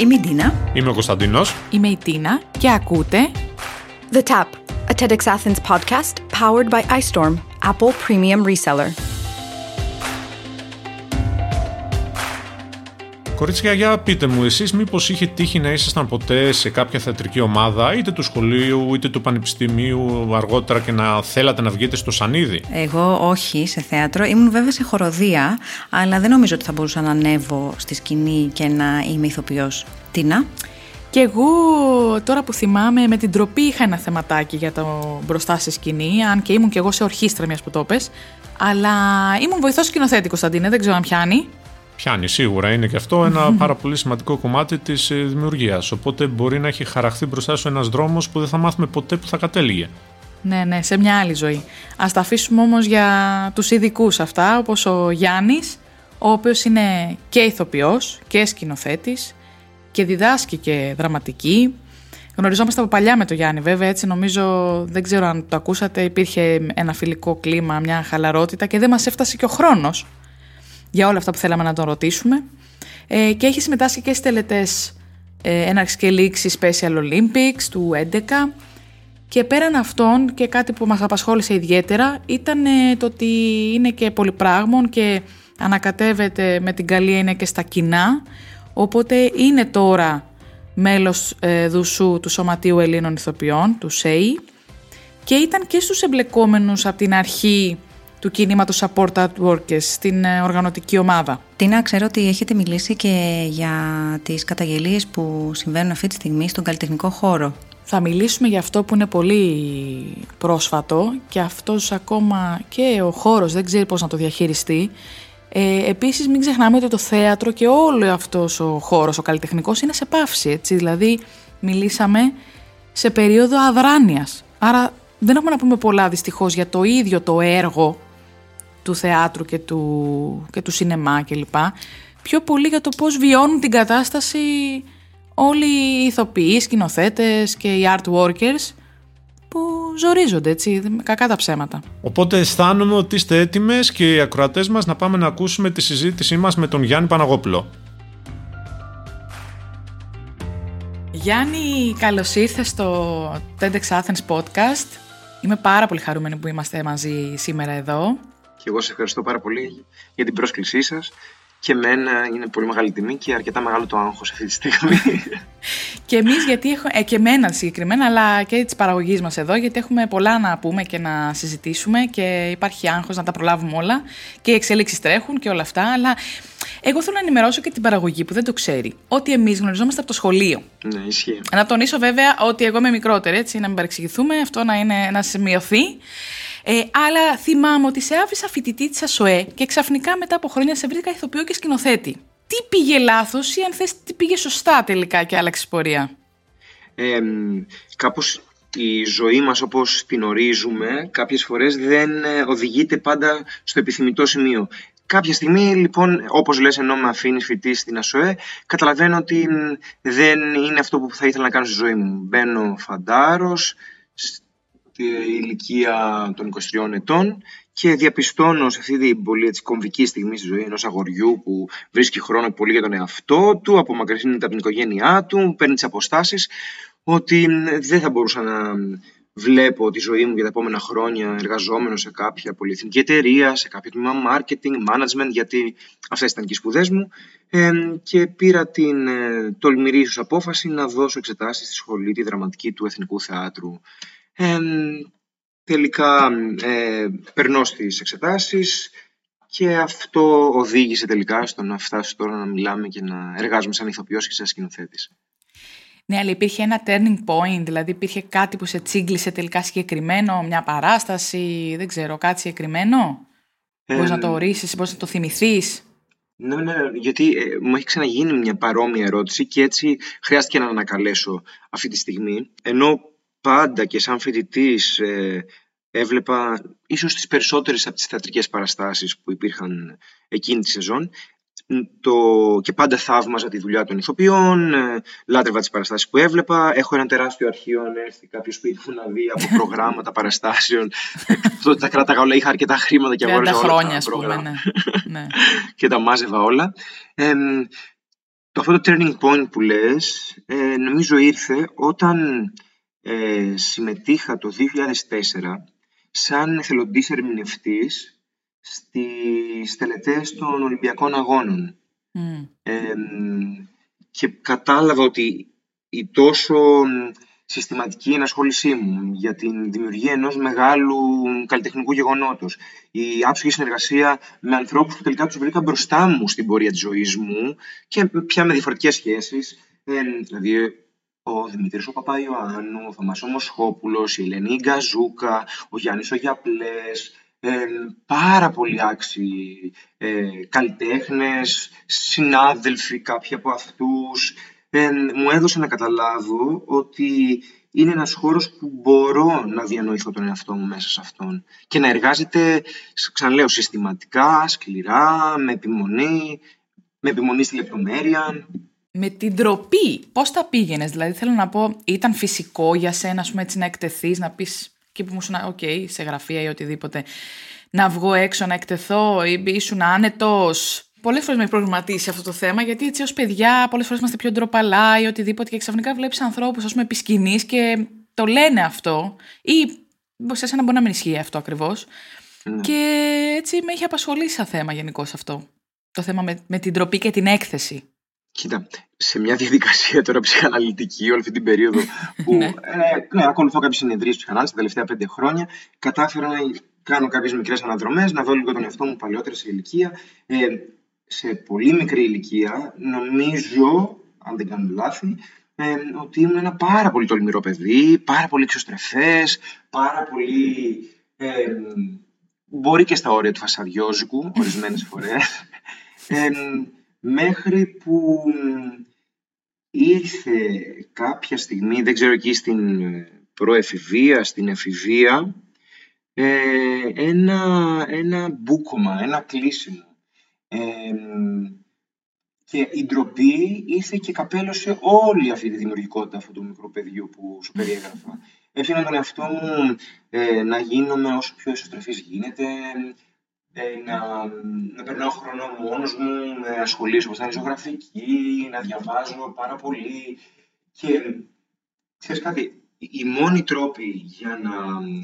Είμαι η Ντίνα. Είμαι ο Κωνσταντίνος. Είμαι η Τίνα και ακούτε The Tap, a TEDx Athens podcast powered by iStorm, Apple Premium Reseller. Κορίτσια, για πείτε μου, εσείς μήπως είχε τύχει να ήσασταν ποτέ σε κάποια θεατρική ομάδα, είτε του σχολείου, είτε του πανεπιστημίου αργότερα και να θέλατε να βγείτε στο σανίδι; Εγώ όχι σε θέατρο. Ήμουν βέβαια σε χοροδία, αλλά δεν νομίζω ότι θα μπορούσα να ανέβω στη σκηνή και να είμαι ηθοποιός. Τίνα; και εγώ τώρα που θυμάμαι με την τροπή είχα ένα θεματάκι για το μπροστά στη σκηνή, αν και ήμουν και εγώ σε ορχήστρα μιας που το πες, αλλά ήμουν βοηθός σκηνοθέτη Κωνσταντίνε, δεν ξέρω αν πιάνει. Πιάνει σίγουρα, είναι και αυτό ένα πάρα πολύ σημαντικό κομμάτι της ε, δημιουργίας, οπότε μπορεί να έχει χαραχθεί μπροστά σου ένας δρόμος που δεν θα μάθουμε ποτέ που θα κατέληγε. Ναι, ναι, σε μια άλλη ζωή. Ας τα αφήσουμε όμως για τους ειδικούς αυτά, όπως ο Γιάννης, ο οποίος είναι και ηθοποιός και σκηνοθέτης και διδάσκει και δραματική. Γνωριζόμαστε από παλιά με τον Γιάννη, βέβαια, έτσι νομίζω, δεν ξέρω αν το ακούσατε, υπήρχε ένα φιλικό κλίμα, μια χαλαρότητα και δεν μας έφτασε και ο χρόνος για όλα αυτά που θέλαμε να τον ρωτήσουμε. Ε, και έχει συμμετάσχει και στις τελετές ε, έναρξης και λήξης Special Olympics του 11 και πέραν αυτών και κάτι που μας απασχόλησε ιδιαίτερα ήταν ε, το ότι είναι και πολυπράγμων και ανακατεύεται με την καλή είναι και στα κοινά. Οπότε είναι τώρα μέλος ε, δουσού του Σωματείου Ελλήνων Ηθοποιών, του ΣΕΙ και ήταν και στους εμπλεκόμενους από την αρχή του κινήματος Support at Workers στην ε, οργανωτική ομάδα. Τίνα, ξέρω ότι έχετε μιλήσει και για τις καταγγελίες που συμβαίνουν αυτή τη στιγμή στον καλλιτεχνικό χώρο. Θα μιλήσουμε για αυτό που είναι πολύ πρόσφατο και αυτός ακόμα και ο χώρος δεν ξέρει πώς να το διαχειριστεί. Ε, επίσης μην ξεχνάμε ότι το θέατρο και όλο αυτός ο χώρος, ο καλλιτεχνικός είναι σε πάυση, έτσι. Δηλαδή μιλήσαμε σε περίοδο αδράνειας. Άρα δεν έχουμε να πούμε πολλά δυστυχώς για το ίδιο το έργο του θεάτρου και του, και του σινεμά κλπ. Πιο πολύ για το πώς βιώνουν την κατάσταση όλοι οι ηθοποιοί, οι σκηνοθέτες και οι art workers που ζορίζονται έτσι, με κακά τα ψέματα. Οπότε αισθάνομαι ότι είστε έτοιμες και οι ακροατές μας να πάμε να ακούσουμε τη συζήτησή μας με τον Γιάννη Παναγόπουλο. Γιάννη, καλώς ήρθες στο TEDx Athens podcast. Είμαι πάρα πολύ χαρούμενη που είμαστε μαζί σήμερα εδώ. Και εγώ σε ευχαριστώ πάρα πολύ για την πρόσκλησή σας. Και εμένα είναι πολύ μεγάλη τιμή και αρκετά μεγάλο το άγχος αυτή τη στιγμή. Και εμείς, γιατί έχω. Ε, και εμένα συγκεκριμένα, αλλά και της παραγωγής μας εδώ, γιατί έχουμε πολλά να πούμε και να συζητήσουμε και υπάρχει άγχος να τα προλάβουμε όλα και οι εξέλιξεις τρέχουν και όλα αυτά. Αλλά εγώ θέλω να ενημερώσω και την παραγωγή που δεν το ξέρει. Ότι εμείς γνωριζόμαστε από το σχολείο. ναι, ισχύει. Να τονίσω βέβαια ότι εγώ είμαι μικρότερη, έτσι, να μην παρεξηγηθούμε, αυτό να, είναι, να σημειωθεί. Ε, αλλά θυμάμαι ότι σε άφησα φοιτητή της ΑΣΟΕ και ξαφνικά μετά από χρόνια σε βρήκα ηθοποιό και σκηνοθέτη. Τι πήγε λάθος ή αν θες τι πήγε σωστά τελικά και άλλαξε πορεία; Ε, κάπως η ζωή μας όπως την ορίζουμε κάποιες φορές δεν ε, οδηγείται πάντα στο επιθυμητό σημείο. Κάποια στιγμή λοιπόν όπως λες ενώ με αφήνεις φοιτή στην ΑΣΟΕ καταλαβαίνω ότι μ, δεν είναι αυτό που θα ήθελα να κάνω στη ζωή μου. Μπαίνω φαντάρος στη ηλικία των 23 ετών και διαπιστώνω σε αυτή την πολύ έτσι, κομβική στιγμή στη ζωή ενός αγοριού που βρίσκει χρόνο πολύ για τον εαυτό του, απομακρύνεται από την οικογένειά του, παίρνει τις αποστάσεις, ότι μ, δεν θα μπορούσα να βλέπω τη ζωή μου για τα επόμενα χρόνια εργαζόμενο σε κάποια πολυεθνική εταιρεία, σε κάποιο τμήμα marketing, management, γιατί αυτές ήταν και οι σπουδές μου ε, και πήρα την ε, τολμηρή ίσως απόφαση να δώσω εξετάσεις στη σχολή τη δραματική του Εθνικού Θεάτρου. Ε, τελικά ε, περνώ στις εξετάσεις και αυτό οδήγησε τελικά στο να φτάσω τώρα να μιλάμε και να εργάζομαι σαν ηθοποιός και σαν σκηνοθέτης. Ναι, αλλά υπήρχε ένα turning point, δηλαδή υπήρχε κάτι που σε τσίγκλισε τελικά συγκεκριμένο, μια παράσταση, δεν ξέρω, κάτι συγκεκριμένο; Ε, Μπορείς να το ορίσεις, μπορείς να το θυμηθείς; Ναι, ναι, γιατί ε, μου έχει ξαναγίνει μια παρόμοια ερώτηση και έτσι χρειάστηκε να ανακαλέσω αυτή τη στιγμή. Ενώ πάντα και σαν φοιτητής ε, έβλεπα ίσως τις περισσότερες από τις θεατρικές παραστάσεις που υπήρχαν εκείνη τη σεζόν το, και πάντα θαύμαζα τη δουλειά των ηθοποιών, ε, λάτρευα τις παραστάσεις που έβλεπα. Έχω ένα τεράστιο αρχείο αν έρθει κάποιος σπίτι μου να δει από προγράμματα παραστάσεων. Τότε τα κράταγα όλα, είχα αρκετά χρήματα και 30 αγόρασα όλα χρόνια, τα ας πούμε, προγράμματα ναι. ναι. και τα μάζευα όλα. Ε, Το αυτό το turning point που λες, ε, νομίζω ήρθε όταν ε, συμμετείχα το 2004 σαν εθελοντής ερμηνευτής στις τελετές των Ολυμπιακών Αγώνων. και κατάλαβα ότι η τόσο συστηματική ενασχόλησή μου για την δημιουργία ενός μεγάλου καλλιτεχνικού γεγονότος. Η άψογη συνεργασία με ανθρώπους που τελικά τους βρήκα μπροστά μου στην πορεία της ζωής μου και πια με διαφορετικές σχέσεις. δηλαδή ο Δημήτρης ο Παπαϊωάννου, ο Θωμάς ο Μοσχόπουλος, η Ελένη Γκαζούκα, ο Γιάννης ο Γιαπλές, ε, πάρα πολλοί άξιοι ε, καλλιτέχνες, συνάδελφοι κάποιοι από αυτούς, μου έδωσε να καταλάβω ότι είναι ένας χώρος που μπορώ να διανοηθώ τον εαυτό μου μέσα σε αυτόν και να εργάζεται, ξαναλέω, συστηματικά, σκληρά, με επιμονή, με επιμονή στη λεπτομέρεια. Με την ντροπή, πώς τα πήγαινες, δηλαδή θέλω να πω, ήταν φυσικό για σένα, πούμε, έτσι, να εκτεθείς, να πεις εκεί που μου ήσουν, οκ, σε γραφεία ή οτιδήποτε, να βγω έξω, να εκτεθώ ή ήσουν άνετος, Πολλές φορές με έχει προβληματίσει αυτό το θέμα, γιατί έτσι ως παιδιά πολλές φορές είμαστε πιο ντροπαλά ή οτιδήποτε και ξαφνικά βλέπεις ανθρώπους, ας πούμε, επί και το λένε αυτό, ή σε εσένα μπορεί να μην ισχύει αυτό ακριβώς. Ναι. Και έτσι με έχει απασχολήσει σαν θέμα γενικώς αυτό. Το θέμα με, με την τροπή και την έκθεση. Κοίτα, σε μια διαδικασία τώρα ψυχαναλυτική όλη αυτή την περίοδο που ναι. Ε, ναι, ακολουθώ κάποιες συνεδρίες ψυχανάλυσης τα τελευταία πέντε χρόνια, κατάφερα να κάνω κάποιες μικρές αναδρομές, να δω λίγο τον εαυτό μου παλαιότερα σε ηλικία. Ε, σε πολύ μικρή ηλικία, νομίζω, αν δεν κάνω λάθη, ε, ότι ήμουν ένα πάρα πολύ τολμηρό παιδί, πάρα πολύ εξωστρεφές, πάρα πολύ... Ε, μπορεί και στα όρια του φασαδιόζικου, ορισμένες φορές, ε, μέχρι που ήρθε κάποια στιγμή, δεν ξέρω εκεί στην προεφηβεία, στην εφηβεία, ένα, ένα μπούκομα, ένα κλείσιμο και η ντροπή ήρθε και καπέλωσε όλη αυτή τη δημιουργικότητα αυτού του μικρού παιδιού που σου περιέγραφα. Έφυγα τον εαυτό μου ε, να γίνομαι όσο πιο εσωστρεφής γίνεται, ε, να, να περνάω χρόνο μόνος μου, με ασχολήσω όπως ήταν ζωγραφική, να διαβάζω πάρα πολύ. Και ξέρεις κάτι, οι μόνοι τρόποι για να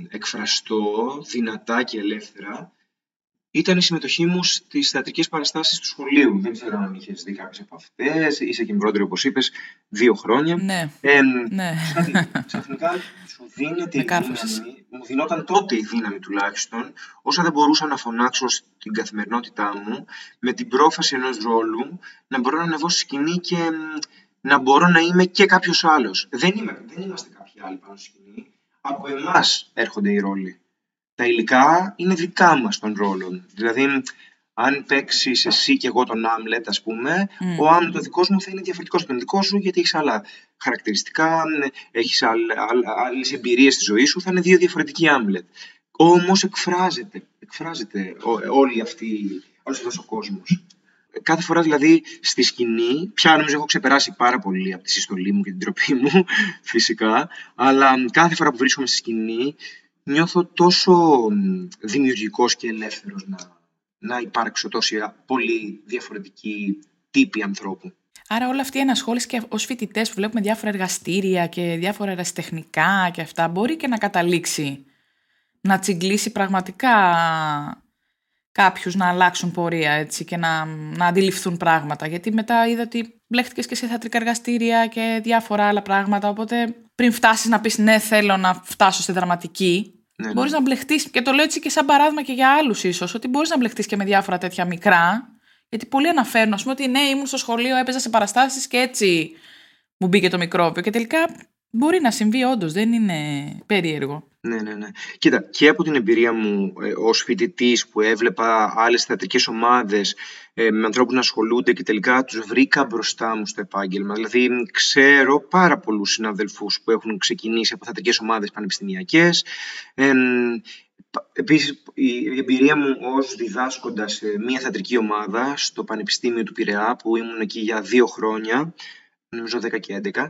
εκφραστώ δυνατά και ελεύθερα ήταν η συμμετοχή μου στις θεατρικές παραστάσεις του σχολείου. Δεν ξέρω αν είχες δει κάποιες από αυτές. Είσαι και μικρότερη, όπως είπες, δύο χρόνια. Ναι. Ε, ναι. Ξαφνικά σου δίνεται η δύναμη, μου δινόταν τότε η δύναμη τουλάχιστον, όσα δεν μπορούσα να φωνάξω στην καθημερινότητά μου, με την πρόφαση ενός ρόλου, να μπορώ να ανεβώ στη σκηνή και να μπορώ να είμαι και κάποιος άλλος. Δεν, δεν είμαστε κάποιοι άλλοι πάνω στη σκηνή. Από εμάς έρχονται οι ρόλοι τα υλικά είναι δικά μας των ρόλων. Δηλαδή, αν παίξει εσύ και εγώ τον Άμλετ, ας πούμε, mm. ο Άμλετ ο δικός μου θα είναι διαφορετικός από τον δικό σου, γιατί έχεις άλλα χαρακτηριστικά, έχεις άλλες εμπειρίες στη ζωή σου, θα είναι δύο διαφορετικοί Άμλετ. Όμως εκφράζεται, εκφράζεται όλη αυτή, όλος αυτός ο κόσμος. Κάθε φορά δηλαδή στη σκηνή, πια νομίζω έχω ξεπεράσει πάρα πολύ από τη συστολή μου και την τροπή μου, φυσικά, αλλά κάθε φορά που βρίσκομαι στη σκηνή, νιώθω τόσο δημιουργικός και ελεύθερος να, να υπάρξω τόσοι πολύ διαφορετικοί τύποι ανθρώπου. Άρα όλα αυτή η ενασχόληση και ως φοιτητές που βλέπουμε διάφορα εργαστήρια και διάφορα ερασιτεχνικά και αυτά μπορεί και να καταλήξει να τσιγκλίσει πραγματικά κάποιους να αλλάξουν πορεία έτσι, και να, να αντιληφθούν πράγματα. Γιατί μετά είδα ότι μπλέχτηκες και σε θεατρικά εργαστήρια και διάφορα άλλα πράγματα, οπότε πριν φτάσεις να πεις ναι θέλω να φτάσω στη δραματική, ναι, ναι. Μπορεί να μπλεχτείς, και το λέω έτσι και σαν παράδειγμα και για άλλους ίσως, ότι μπορείς να μπλεχτείς και με διάφορα τέτοια μικρά. Γιατί πολλοί αναφέρουν, ας πούμε, ότι ναι, ήμουν στο σχολείο, έπαιζα σε παραστάσεις και έτσι μου μπήκε το μικρόβιο. Και τελικά μπορεί να συμβεί όντως, δεν είναι περίεργο. Ναι, ναι, ναι. Κοίτα, και από την εμπειρία μου ε, ως φοιτητής που έβλεπα άλλες θεατρικές ομάδες ε, με ανθρώπους να ασχολούνται και τελικά τους βρήκα μπροστά μου στο επάγγελμα. Δηλαδή, ξέρω πάρα πολλούς συναδελφούς που έχουν ξεκινήσει από θεατρικές ομάδες πανεπιστημιακές. Ε, Επίσης, η εμπειρία μου ως διδάσκοντας σε μια θεατρική ομάδα στο Πανεπιστήμιο του Πειραιά, που ήμουν εκεί για δύο χρόνια, νομίζω 10 και 11,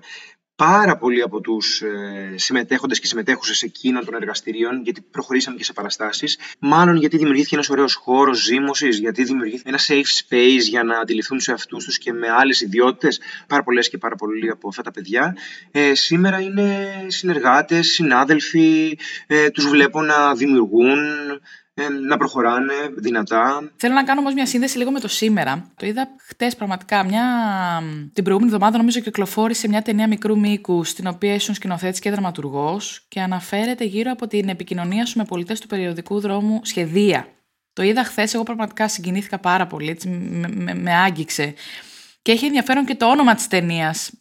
πάρα πολλοί από τους ε, συμμετέχοντες και συμμετέχουσες εκείνων των εργαστηρίων, γιατί προχωρήσαμε και σε παραστάσεις, μάλλον γιατί δημιουργήθηκε ένας ωραίος χώρος ζήμωσης, γιατί δημιουργήθηκε ένα safe space για να αντιληφθούν σε αυτούς τους και με άλλες ιδιότητες, πάρα πολλές και πάρα πολλοί από αυτά τα παιδιά. Ε, σήμερα είναι συνεργάτες, συνάδελφοι, ε, τους βλέπω να δημιουργούν, ε, να προχωράνε δυνατά. Θέλω να κάνω όμως μια σύνδεση λίγο με το σήμερα. Το είδα χτες πραγματικά. Μια... Την προηγούμενη εβδομάδα, νομίζω, κυκλοφόρησε μια ταινία μικρού μήκου, στην οποία ήσουν σκηνοθέτης και δραματουργός και αναφέρεται γύρω από την επικοινωνία σου με πολιτές του περιοδικού δρόμου Σχεδία. Το είδα χθες, εγώ πραγματικά συγκινήθηκα πάρα πολύ, έτσι, με, με, με άγγιξε. Και έχει ενδιαφέρον και το όνομα της ταινίας.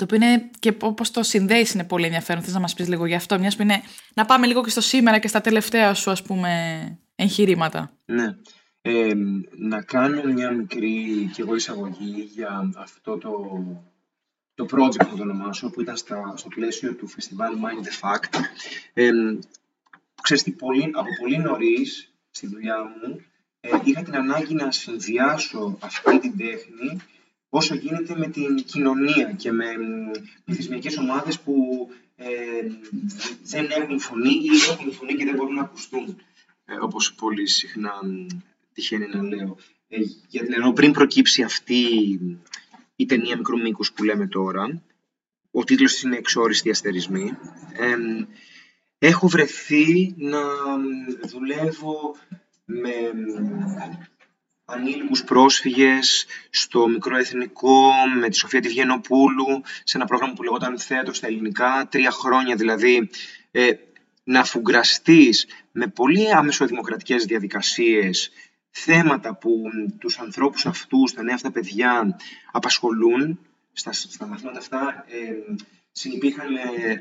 Το οποίο είναι και όπω το συνδέεις είναι πολύ ενδιαφέρον. Θες να μας πεις λίγο γι' αυτό, μιας που είναι να πάμε λίγο και στο σήμερα και στα τελευταία σου, ας πούμε, εγχειρήματα. Ναι. Ε, να κάνω μια μικρή και εγώ εισαγωγή για αυτό το, το project που το ονομάσω, που ήταν στα, στο πλαίσιο του φεστιβάλ Mind the Fact. Ε, ξέρεις τι, πολύ, από πολύ νωρίς στη δουλειά μου ε, είχα την ανάγκη να συνδυάσω αυτή την τέχνη όσο γίνεται με την κοινωνία και με πληθυσμιακές ομάδες που ε, δεν έχουν φωνή ή έχουν φωνή και δεν μπορούν να ακουστούν, ε, όπως πολύ συχνά τυχαίνει να λέω. Ε, γιατί ενώ πριν προκύψει αυτή η ταινία μικρού μήκους που λέμε τώρα, ο τίτλος είναι «Εξόριστοι αστερισμοί», ε, έχω βρεθεί να δουλεύω με ανήλικους πρόσφυγες στο Μικρό Εθνικό με τη Σοφία Τιβγενοπούλου σε ένα πρόγραμμα που λεγόταν Θέατρο στα ελληνικά, τρία χρόνια δηλαδή ε, να φουγκραστείς με πολύ αμεσοδημοκρατικές διαδικασίες θέματα που τους ανθρώπους αυτούς, τα νέα αυτά παιδιά απασχολούν. Στα, στα μαθήματα αυτά ε, συνυπήρχαν με ε,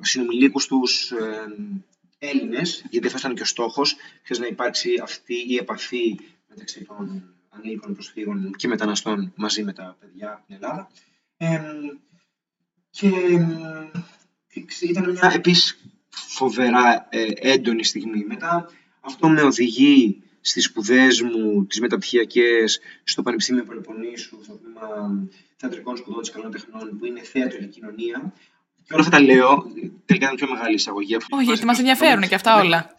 συνομιλίκους τους ε, Έλληνες, γιατί αυτό ήταν και ο στόχος, να υπάρξει αυτή η επαφή μεταξύ των ανήλικων προσφύγων και μεταναστών μαζί με τα παιδιά από την Ελλάδα. Ε, και ήταν μια επίσης φοβερά ε, έντονη στιγμή. Μετά αυτό με οδηγεί στις σπουδές μου, τις μεταπτυχιακές, στο Πανεπιστήμιο Πελοποννήσου, στο τμήμα θεατρικών σπουδών της καλών τεχνών, που είναι θέατρο και κοινωνία. Και όλα αυτά τα λέω, τελικά είναι πιο μεγάλη εισαγωγή. Όχι, γιατί μας ενδιαφέρουν και αυτά όλα.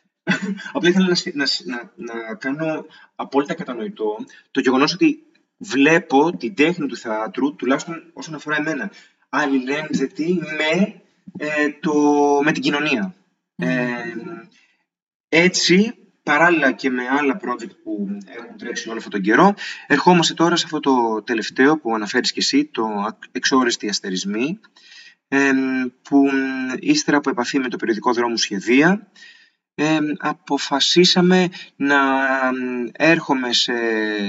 Απλά ήθελα να, να, να, κάνω απόλυτα κατανοητό το γεγονός ότι βλέπω την τέχνη του θεάτρου, τουλάχιστον όσον αφορά εμένα, αλληλένδετη με, ε, το, με την κοινωνία. Ε, έτσι, παράλληλα και με άλλα project που έχουν τρέξει όλο αυτόν τον καιρό, ερχόμαστε τώρα σε αυτό το τελευταίο που αναφέρεις και εσύ, το εξόριστη αστερισμή, ε, που ύστερα από επαφή με το περιοδικό δρόμο Σχεδία, αποφασίσαμε να έρχομαι σε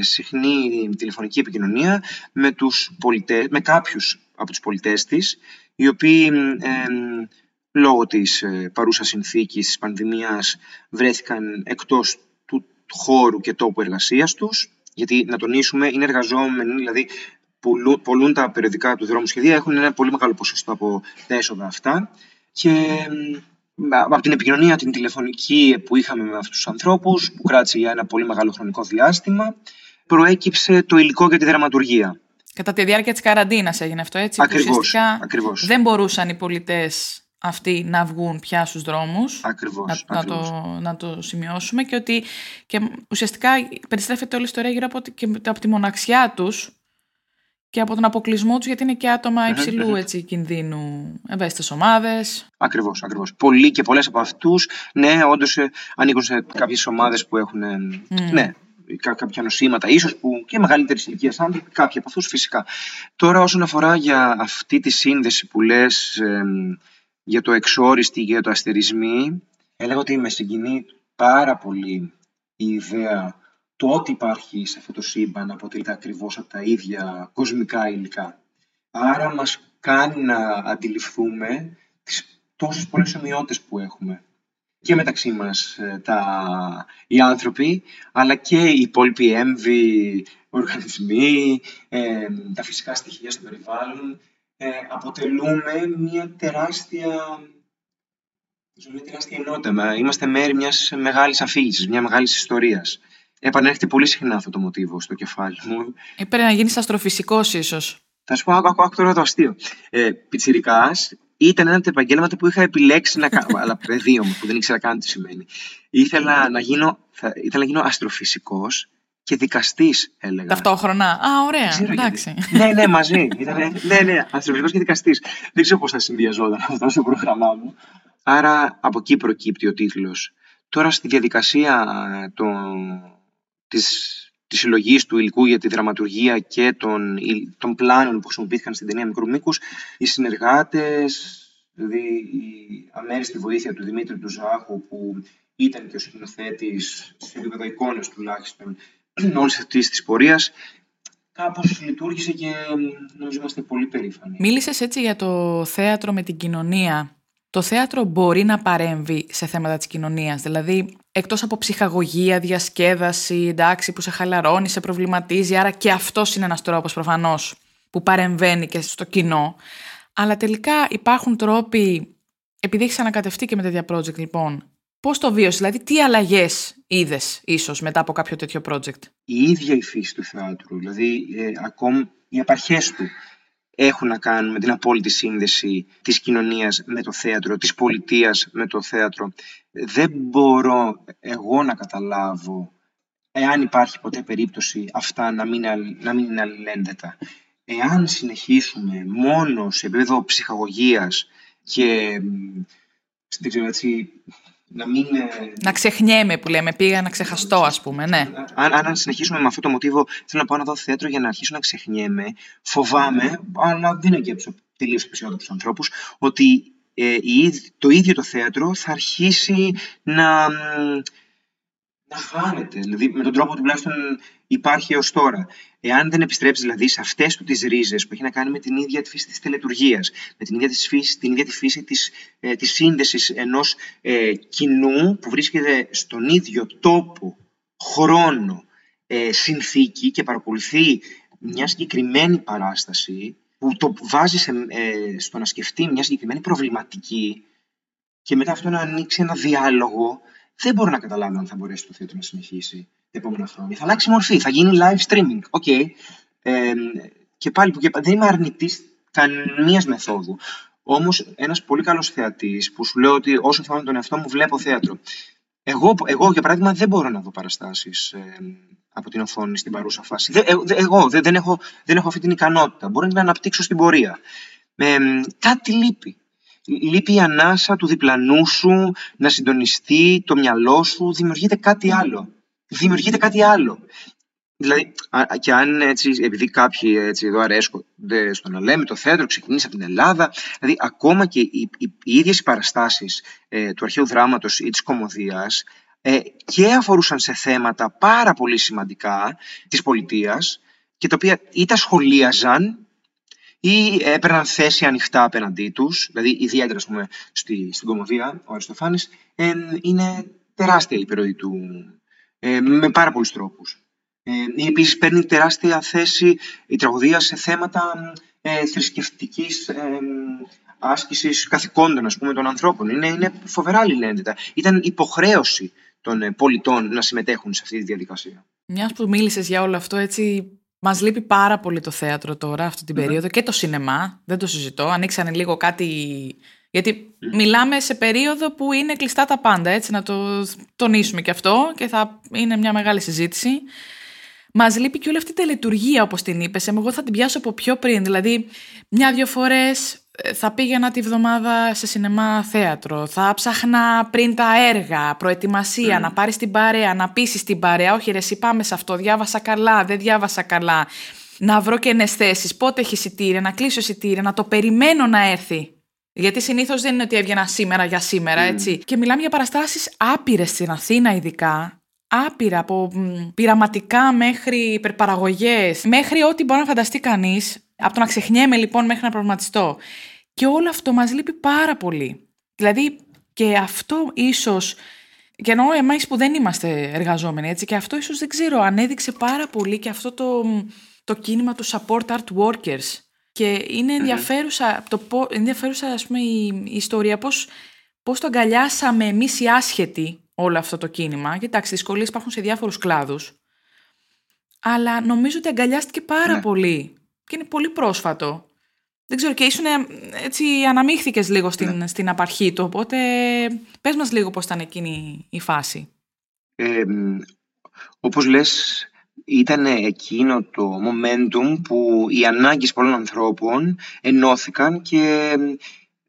συχνή τηλεφωνική επικοινωνία με, τους πολιτές, με κάποιους από τους πολιτές της, οι οποίοι λόγω της ε, παρούσας συνθήκης της πανδημίας βρέθηκαν εκτός του χώρου και τόπου εργασίας τους, γιατί να τονίσουμε είναι εργαζόμενοι, δηλαδή πολλούν τα περιοδικά του δρόμου σχεδία, έχουν ένα πολύ μεγάλο ποσοστό από τα έσοδα αυτά και από την επικοινωνία την τηλεφωνική που είχαμε με αυτούς τους ανθρώπους, που κράτησε για ένα πολύ μεγάλο χρονικό διάστημα, προέκυψε το υλικό για τη δραματουργία. Κατά τη διάρκεια της καραντίνας έγινε αυτό, έτσι. Ακριβώς, ακριβώς. Δεν μπορούσαν οι πολιτές αυτοί να βγουν πια στους δρόμους. Ακριβώς, να, ακριβώς. Να, το, να το σημειώσουμε και ότι και ουσιαστικά περιστρέφεται όλη η ιστορία γύρω από, και από τη μοναξιά τους και από τον αποκλεισμό τους, γιατί είναι και άτομα υψηλού έτσι, κινδύνου, ευαίσθητες ομάδες. Ακριβώς, ακριβώς. Πολλοί και πολλές από αυτούς, ναι, όντως ε, ανήκουν σε κάποιες ομάδες που έχουν. Ε, ναι, κάποια νοσήματα, ίσως που και μεγαλύτερης ηλικίας άνθρωποι, κάποιοι από αυτούς φυσικά. Τώρα όσον αφορά για αυτή τη σύνδεση που λες για το εξόριστη και για το αστερισμή, έλεγα ότι με συγκινεί πάρα πολύ η ιδέα το ότι υπάρχει σε αυτό το σύμπαν αποτελείται ακριβώς από τα ίδια κοσμικά υλικά. Άρα μας κάνει να αντιληφθούμε τις τόσες πολλές ομοιότητες που έχουμε και μεταξύ μας ε, τα, οι άνθρωποι, αλλά και οι υπόλοιποι έμβοι, οργανισμοί, ε, τα φυσικά στοιχεία στο περιβάλλον, ε, αποτελούμε μια τεράστια, μια τεράστια ενότητα. Είμαστε μέρη μιας μεγάλης αφήγησης, μια μεγάλης ιστορίας επανέρχεται πολύ συχνά αυτό το μοτίβο στο κεφάλι μου. Ε, πρέπει να γίνει αστροφυσικό ίσως. Θα σου πω, άκου, άκου τώρα το αστείο. Ε, Πιτσυρικά ήταν ένα από τα επαγγέλματα που είχα επιλέξει να κάνω. αλλά παιδί μου, που δεν ήξερα καν τι σημαίνει. Ήθελα να γίνω, θα, ήθελα να γίνω αστροφυσικός και δικαστής, έλεγα. Ταυτόχρονα. Α, ωραία. Ξέρω Εντάξει. γιατί. ναι, ναι, μαζί. Ήτανε, ναι, ναι, αστροφυσικός και δικαστής. Δεν ξέρω πώς θα συνδυαζόταν αυτό στο πρόγραμμά μου. Άρα από εκεί προκύπτει ο τίτλος. Τώρα στη διαδικασία το, της, της συλλογής του υλικού για τη δραματουργία και των, υλ- των πλάνων που χρησιμοποιήθηκαν στην ταινία μικρού μήκους, οι συνεργάτες, δηλαδή η αμέριστη βοήθεια του Δημήτρη του Ζάχου που ήταν και ο σκηνοθέτης σε επίπεδο εικόνες τουλάχιστον όλης αυτής της πορείας, κάπως λειτουργήσε και νομίζω είμαστε πολύ περήφανοι. Μίλησες έτσι για το θέατρο με την κοινωνία. Το θέατρο μπορεί να παρέμβει σε θέματα της κοινωνίας, δηλαδή εκτός από ψυχαγωγία, διασκέδαση, εντάξει, που σε χαλαρώνει, σε προβληματίζει, άρα και αυτός είναι ένας τρόπος προφανώς που παρεμβαίνει και στο κοινό. Αλλά τελικά υπάρχουν τρόποι, επειδή έχεις ανακατευτεί και με τέτοια project λοιπόν, πώς το βίωσες, δηλαδή τι αλλαγές είδες ίσως μετά από κάποιο τέτοιο project; η ίδια η φύση του θεάτρου, δηλαδή ε, ακόμη οι απαρχές του έχουν να κάνουν με την απόλυτη σύνδεση της κοινωνίας με το θέατρο, της πολιτείας με το θέατρο. Δεν μπορώ εγώ να καταλάβω εάν υπάρχει ποτέ περίπτωση αυτά να μην, αλλ- να μην είναι αλληλένδετα. Εάν συνεχίσουμε μόνο σε επίπεδο ψυχαγωγίας και μ, δεν ξέρω, έτσι, να μην ε, Να ξεχνιέμαι που λέμε, πήγα να ξεχαστώ ας πούμε, ναι. αν, αν συνεχίσουμε με αυτό το μοτίβο, θέλω να πάω να δω θέατρο για να αρχίσω να ξεχνιέμαι. Φοβάμαι, αλλά δεν είναι και από του τελείως απεσιόδοξου ανθρώπους, ότι ε, η ίδ- το ίδιο το θέατρο θα αρχίσει να, μ, να χάνεται. Δηλαδή, με τον τρόπο που τουλάχιστον υπάρχει έως τώρα. Εάν δεν επιστρέψεις δηλαδή σε αυτές του τις ρίζες που έχει να κάνει με την ίδια τη φύση της τελετουργίας, με την ίδια, της φύση, την ίδια τη φύση της, ε, της σύνδεσης ενός ε, κοινού που βρίσκεται στον ίδιο τόπο, χρόνο, ε, συνθήκη και παρακολουθεί μια συγκεκριμένη παράσταση που το βάζει σε, ε, στο να σκεφτεί μια συγκεκριμένη προβληματική και μετά αυτό να ανοίξει ένα διάλογο, δεν μπορώ να καταλάβω αν θα μπορέσει το θέατρο να συνεχίσει τα επόμενα χρόνια. Θα αλλάξει μορφή, θα γίνει live streaming. OK. Ε, και πάλι που και πάλι, δεν είμαι αρνητής καμία μεθόδου. Όμως, ένας πολύ καλός θεατής που σου λέω ότι όσο θυμάμαι τον εαυτό μου, βλέπω θέατρο. Εγώ, εγώ για παράδειγμα, δεν μπορώ να δω παραστάσεις ε, από την οθόνη στην παρούσα φάση. Δεν, ε, δε- εγώ δεν, δεν, έχω, δεν έχω αυτή την ικανότητα. Μπορώ να την αναπτύξω στην πορεία. Ε, κάτι λείπει. Λείπει η ανάσα του διπλανού σου να συντονιστεί το μυαλό σου. Δημιουργείται κάτι άλλο. Δημιουργείται κάτι άλλο. Δηλαδή, α- α- και αν έτσι, επειδή κάποιοι έτσι, εδώ αρέσκονται στο να λέμε το θέατρο, ξεκινήσει από την Ελλάδα, δηλαδή ακόμα και οι, οι, οι ίδιες οι παραστάσεις ε, του αρχαίου δράματος ή της κομμωδίας ε, και αφορούσαν σε θέματα πάρα πολύ σημαντικά της πολιτείας και τα οποία ή τα σχολίαζαν ή έπαιρναν θέση ανοιχτά απέναντί τους, δηλαδή ιδιαίτερα ας πούμε, στη, στην κομμωδία, ο Αριστοφάνης, ε, είναι τεράστια η επιρροή του ε, με πάρα πολλούς τρόπους. Ε, ή επίσης παίρνει τεράστια θέση η τραγωδία σε θέματα ε, θρησκευτικής ε, άσκησης καθηκόντων ας πούμε, των ανθρώπων. Είναι, είναι φοβερά αλληλένδετα. Ήταν υποχρέωση των ε, πολιτών να συμμετέχουν σε αυτή τη διαδικασία. Μιας που μίλησες για όλο αυτό, έτσι. Μας λείπει πάρα πολύ το θέατρο τώρα, αυτή την περίοδο και το σινεμά. Δεν το συζητώ. Ανοίξανε λίγο κάτι. Γιατί μιλάμε σε περίοδο που είναι κλειστά τα πάντα, έτσι, να το τονίσουμε και αυτό και θα είναι μια μεγάλη συζήτηση. Μας λείπει και όλη αυτή η τελετουργία, όπως την είπες. Εγώ θα την πιάσω από πιο πριν. Δηλαδή, μια-δυο φορές θα πήγαινα τη βδομάδα σε σινεμά θέατρο. Θα ψάχνα πριν τα έργα, προετοιμασία, να πάρεις την παρέα, να πείσει την παρέα. Όχι, ρε, εσύ πάμε σε αυτό. Διάβασα καλά, δεν διάβασα καλά. Να βρω και θέσεις. Πότε έχει εισιτήρια, να κλείσω εισιτήρια, να το περιμένω να έρθει. Γιατί συνήθως δεν είναι ότι έβγαινα σήμερα για σήμερα, έτσι. Και μιλάμε για παραστάσεις άπειρες στην Αθήνα, ειδικά. Άπειρα, από μ, πειραματικά μέχρι υπερπαραγωγές, μέχρι ό,τι μπορεί να φανταστεί κανείς. Από το να ξεχνιέμαι λοιπόν μέχρι να προβληματιστώ. Και όλο αυτό μας λείπει πάρα πολύ. Δηλαδή και αυτό ίσως, και εννοώ εμείς που δεν είμαστε εργαζόμενοι έτσι, και αυτό ίσως δεν ξέρω, ανέδειξε πάρα πολύ και αυτό το, το κίνημα του support art workers. Και είναι ενδιαφέρουσα, το, πο- ενδιαφέρουσα ας πούμε, η, η ιστορία, πώς, πώς το αγκαλιάσαμε εμείς οι άσχετοι όλο αυτό το κίνημα. Γιατί εντάξει, δυσκολίες υπάρχουν σε διάφορους κλάδους. Αλλά νομίζω ότι αγκαλιάστηκε πάρα Ναι. πολύ και είναι πολύ πρόσφατο. Δεν ξέρω και ήσουν έτσι αναμίχθηκες λίγο στην, ναι. στην απαρχή του, οπότε πες μας λίγο πώς ήταν εκείνη η φάση. Ε, όπως λες, ήταν εκείνο το momentum που οι ανάγκες πολλών ανθρώπων ενώθηκαν και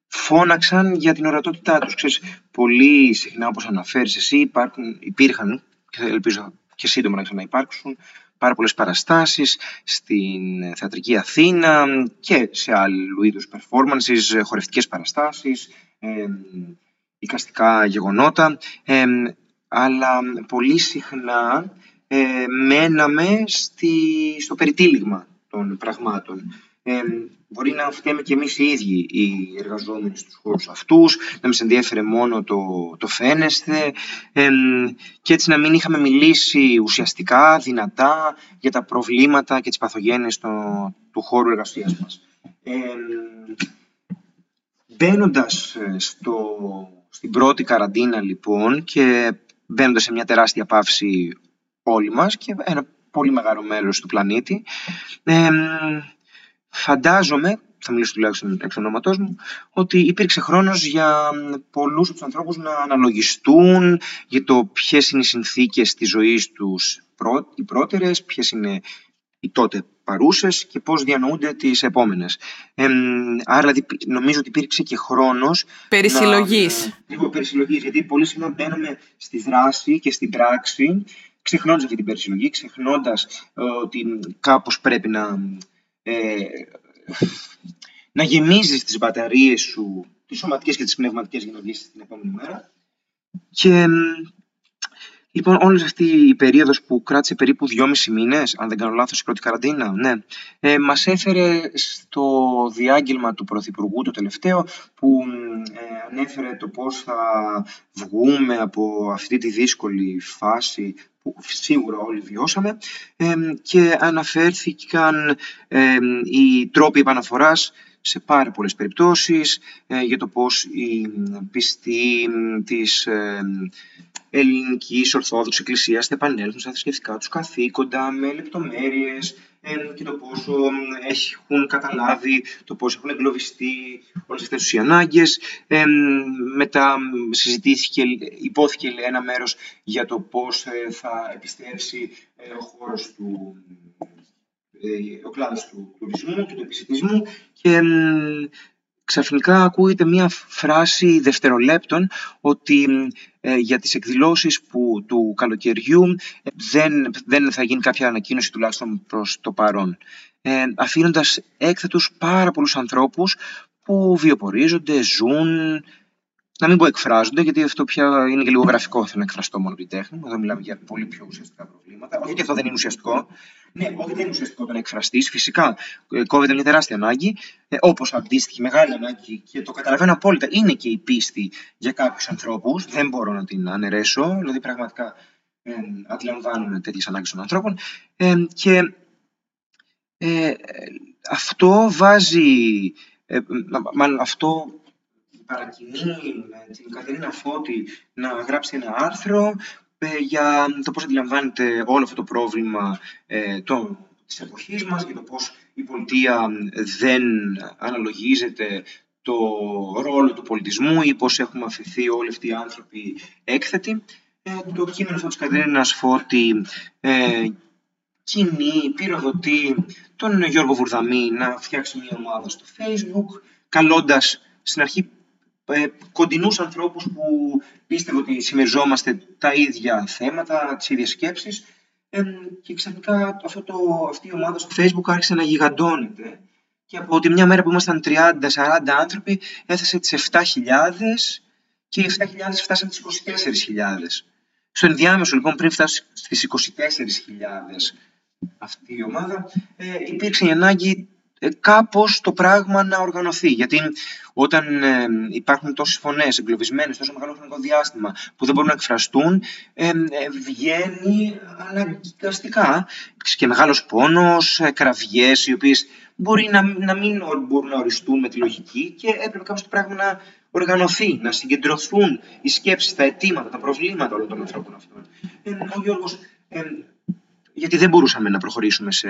φώναξαν για την ορατότητά τους. Ξέρεις, πολύ συχνά όπως αναφέρεις εσύ υπάρχουν, υπήρχαν και ελπίζω και σύντομα να ξαναυπάρξουν πάρα πολλές παραστάσεις στην Θεατρική Αθήνα και σε άλλου είδους performances, χορευτικές παραστάσεις, ε, οικαστικά γεγονότα, ε, αλλά πολύ συχνά ε, μέναμε στη, στο περιτύλιγμα των πραγμάτων. Ε, μπορεί να φταίμε και εμείς οι ίδιοι οι εργαζόμενοι στους χώρους αυτούς, να μας ενδιέφερε μόνο το, το φαίνεσθε ε, και έτσι να μην είχαμε μιλήσει ουσιαστικά, δυνατά για τα προβλήματα και τις παθογένειες του χώρου εργασίας μας. Ε, μπαίνοντας στο, στην πρώτη καραντίνα λοιπόν και μπαίνοντας σε μια τεράστια παύση όλοι μας και ένα πολύ μεγάλο μέρος του πλανήτη. Ε, φαντάζομαι, θα μιλήσω τουλάχιστον εξ ονόματός μου, ότι υπήρξε χρόνος για πολλούς από τους ανθρώπους να αναλογιστούν για το ποιες είναι οι συνθήκες της ζωής τους οι πρώτερες, ποιες είναι οι τότε παρούσες και πώς διανοούνται τις επόμενες. Ε, άρα δηλαδή, νομίζω ότι υπήρξε και χρόνος... Περισυλλογής. Να, λίγο περισυλλογής, γιατί πολύ συχνά μπαίνουμε στη δράση και στην πράξη ξεχνώντας αυτή την περισυλλογή, ξεχνώντας ε, ότι κάπως πρέπει να, ε, να γεμίζεις τις μπαταρίες σου, τις σωματικές και τις πνευματικές για να βγεις την επόμενη μέρα. Και Λοιπόν, όλη αυτή η περίοδος που κράτησε περίπου δυόμισι μήνες, αν δεν κάνω λάθος, η πρώτη καραντίνα, ναι, ε, μας έφερε στο διάγγελμα του Πρωθυπουργού το τελευταίο, που ε, ανέφερε το πώς θα βγούμε από αυτή τη δύσκολη φάση που σίγουρα όλοι βιώσαμε ε, και αναφέρθηκαν ε, οι τρόποι επαναφοράς σε πάρα πολλές περιπτώσεις ε, για το πώς η πιστή της ε, ελληνικής Ορθόδοξης Εκκλησίας θα επανέλθουν στα θρησκευτικά τους καθήκοντα με λεπτομέρειες ε, και το πόσο έχουν καταλάβει, το πόσο έχουν εγκλωβιστεί όλες αυτές οι ανάγκες. Ε, μετά συζητήθηκε, υπόθηκε ένα μέρος για το πώς θα επιστρέψει ο χώρος του ε, ο κλάδος του τουρισμού και του επιστημισμού και ξαφνικά ακούγεται μία φράση δευτερολέπτων ότι ε, για τις εκδηλώσεις που, του καλοκαιριού ε, δεν, δεν θα γίνει κάποια ανακοίνωση τουλάχιστον προς το παρόν. Ε, αφήνοντας έκθετους πάρα πολλούς ανθρώπους που βιοπορίζονται, ζουν, να μην πω εκφράζονται, γιατί αυτό πια είναι και λίγο γραφικό. Θέλω να εκφραστώ μόνο την τέχνη. Εδώ μιλάμε για πολύ πιο ουσιαστικά προβλήματα. Όχι ότι αυτό δεν είναι ουσιαστικό. Ναι, όχι δεν είναι ουσιαστικό το να εκφραστείς. Φυσικά ε, κόβεται μια τεράστια ανάγκη. Ε, Όπως αντίστοιχη μεγάλη ανάγκη και το καταλαβαίνω απόλυτα είναι και η πίστη για κάποιους ανθρώπους. Δεν μπορώ να την αναιρέσω. Δηλαδή, πραγματικά ε, αντιλαμβάνομαι τέτοιες ανάγκες των ανθρώπων. Ε, και ε, αυτό βάζει. Ε, μάλλον αυτό παρακινεί την Κατερίνα Φώτη να γράψει ένα άρθρο ε, για το πώς αντιλαμβάνεται όλο αυτό το πρόβλημα ε, το, της εποχής μας και το πώς η πολιτεία δεν αναλογίζεται το ρόλο του πολιτισμού ή πώς έχουμε αφηθεί όλοι αυτοί οι άνθρωποι έκθετοι. Ε, το κείμενο αυτό της Κατερίνας Φώτη ε, κινεί, πυροδοτεί τον Γιώργο Βουρδαμή να φτιάξει μια ομάδα στο facebook, καλώντας στην αρχή ε, κοντινούς ανθρώπους που πίστευε ότι συμμεριζόμαστε τα ίδια θέματα, τις ίδιες σκέψεις ε, και ξαφνικά αυτό το, αυτή η ομάδα στο facebook άρχισε να γιγαντώνεται και από τη μια μέρα που ήμασταν 30-40 άνθρωποι έθεσε τις 7.000 και οι 7.000 φτάσαν τις 24.000. Στο ενδιάμεσο λοιπόν πριν φτάσει στις 24.000 αυτή η ομάδα ε, υπήρξε η ανάγκη ε, κάπως το πράγμα να οργανωθεί. Γιατί όταν ε, υπάρχουν τόσες φωνές εγκλωβισμένες τόσο μεγάλο χρονικό διάστημα που δεν μπορούν να εκφραστούν, ε, ε, βγαίνει αναγκαστικά και μεγάλος πόνος, ε, κραυγές οι οποίες μπορεί να, να μην μπορούν να οριστούν με τη λογική και έπρεπε κάπως το πράγμα να οργανωθεί, να συγκεντρωθούν οι σκέψεις, τα αιτήματα, τα προβλήματα όλων των ανθρώπων αυτών. ο Γιώργος γιατί δεν μπορούσαμε να προχωρήσουμε σε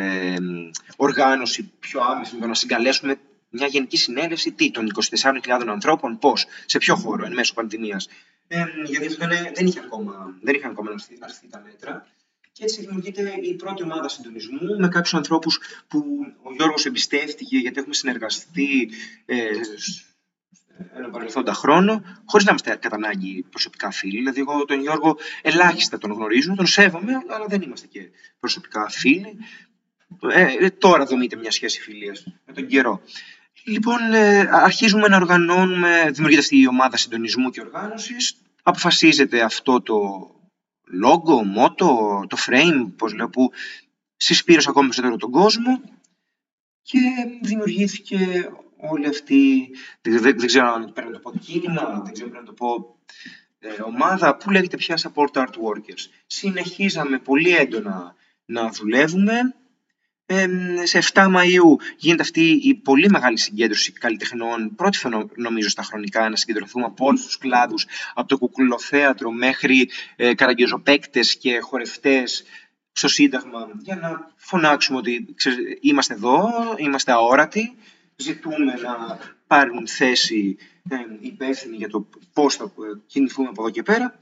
οργάνωση πιο άμεση, με το να συγκαλέσουμε μια γενική συνέλευση τι, των 24.000 ανθρώπων, πώς, σε ποιο χώρο, εν μέσω πανδημίας. Ε, γιατί αυτό δεν, είχε ακόμα, δεν είχαν ακόμα αρθεί τα μέτρα. Και έτσι δημιουργείται η πρώτη ομάδα συντονισμού με κάποιους ανθρώπους που ο Γιώργος εμπιστεύτηκε γιατί έχουμε συνεργαστεί ε, ένα παρελθόντα χρόνο, χωρίς να είμαστε κατά ανάγκη προσωπικά φίλοι. Δηλαδή, εγώ τον Γιώργο ελάχιστα τον γνωρίζω, τον σέβομαι, αλλά δεν είμαστε και προσωπικά φίλοι. Ε, ε τώρα δομείται μια σχέση φιλίας με τον καιρό. Λοιπόν, ε, αρχίζουμε να οργανώνουμε, δημιουργείται αυτή η ομάδα συντονισμού και οργάνωσης, αποφασίζεται αυτό το logo, μότο, το frame, πώς λέω, που συσπήρωσε ακόμα περισσότερο τον κόσμο και δημιουργήθηκε όλη αυτή, δεν, δεν, ξέρω αν πρέπει να το πω κίνημα, δεν ξέρω πρέπει να το πω ε, ομάδα, που λέγεται πια Support Art Workers. Συνεχίζαμε πολύ έντονα να δουλεύουμε, σε 7 Μαΐου γίνεται αυτή η πολύ μεγάλη συγκέντρωση καλλιτεχνών, πρώτη φορά νομίζω στα χρονικά να συγκεντρωθούμε από όλους τους κλάδους, από το κουκουλοθέατρο μέχρι ε, και χορευτές στο Σύνταγμα, για να φωνάξουμε ότι είμαστε εδώ, είμαστε αόρατοι, ζητούμε να πάρουν θέση ε, υπεύθυνοι για το πώς θα κινηθούμε από εδώ και πέρα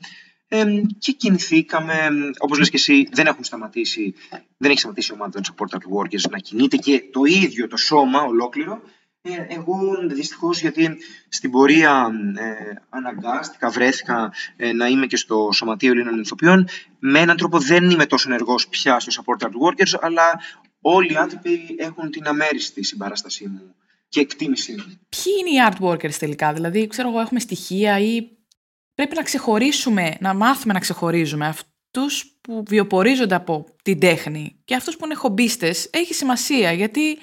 και κινηθήκαμε, όπως λες και εσύ, δεν έχουν σταματήσει, δεν έχει σταματήσει η ομάδα των support workers να κινείται και το ίδιο το σώμα ολόκληρο. Ε, εγώ δυστυχώς γιατί στην πορεία ε, αναγκάστηκα, βρέθηκα ε, να είμαι και στο Σωματείο Ελλήνων Ηθοποιών. Με έναν τρόπο δεν είμαι τόσο ενεργός πια στο support workers, αλλά όλοι οι άνθρωποι έχουν την αμέριστη συμπαράστασή μου και εκτίμησή μου. Ποιοι είναι οι art workers τελικά, δηλαδή ξέρω εγώ έχουμε στοιχεία ή πρέπει να ξεχωρίσουμε, να μάθουμε να ξεχωρίζουμε αυτούς που βιοπορίζονται από την τέχνη και αυτούς που είναι χομπίστες έχει σημασία γιατί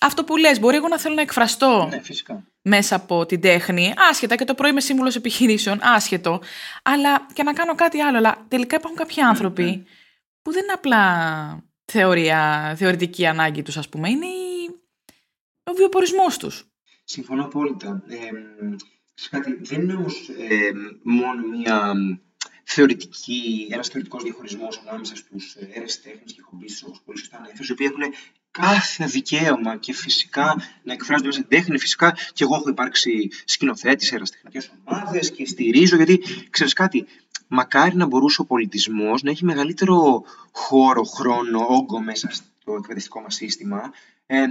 αυτό που λες, μπορεί εγώ να θέλω να εκφραστώ ναι, φυσικά. μέσα από την τέχνη, άσχετα και το πρωί είμαι σύμβουλος επιχειρήσεων, άσχετο, αλλά και να κάνω κάτι άλλο. Αλλά τελικά υπάρχουν κάποιοι ναι, άνθρωποι ναι. που δεν είναι απλά θεωρία, θεωρητική ανάγκη τους, ας πούμε, είναι ο βιοπορισμός τους. Συμφωνώ απόλυτα. Ε, κάτι, δεν είναι όμως ε, μόνο μια θεωρητική, ένας θεωρητικός διαχωρισμός ανάμεσα στους τέχνης και χομπίστε, όπως πολύ σωστά ανέφερε, οι οποίοι έχουν κάθε δικαίωμα και φυσικά να εκφράζονται μέσα στην τέχνη. Φυσικά και εγώ έχω υπάρξει σκηνοθέτης, εραστεχνικέ ομάδες και στηρίζω, γιατί ξέρεις κάτι, μακάρι να μπορούσε ο πολιτισμός να έχει μεγαλύτερο χώρο, χρόνο, όγκο μέσα στο εκπαιδευτικό μας σύστημα. Ε,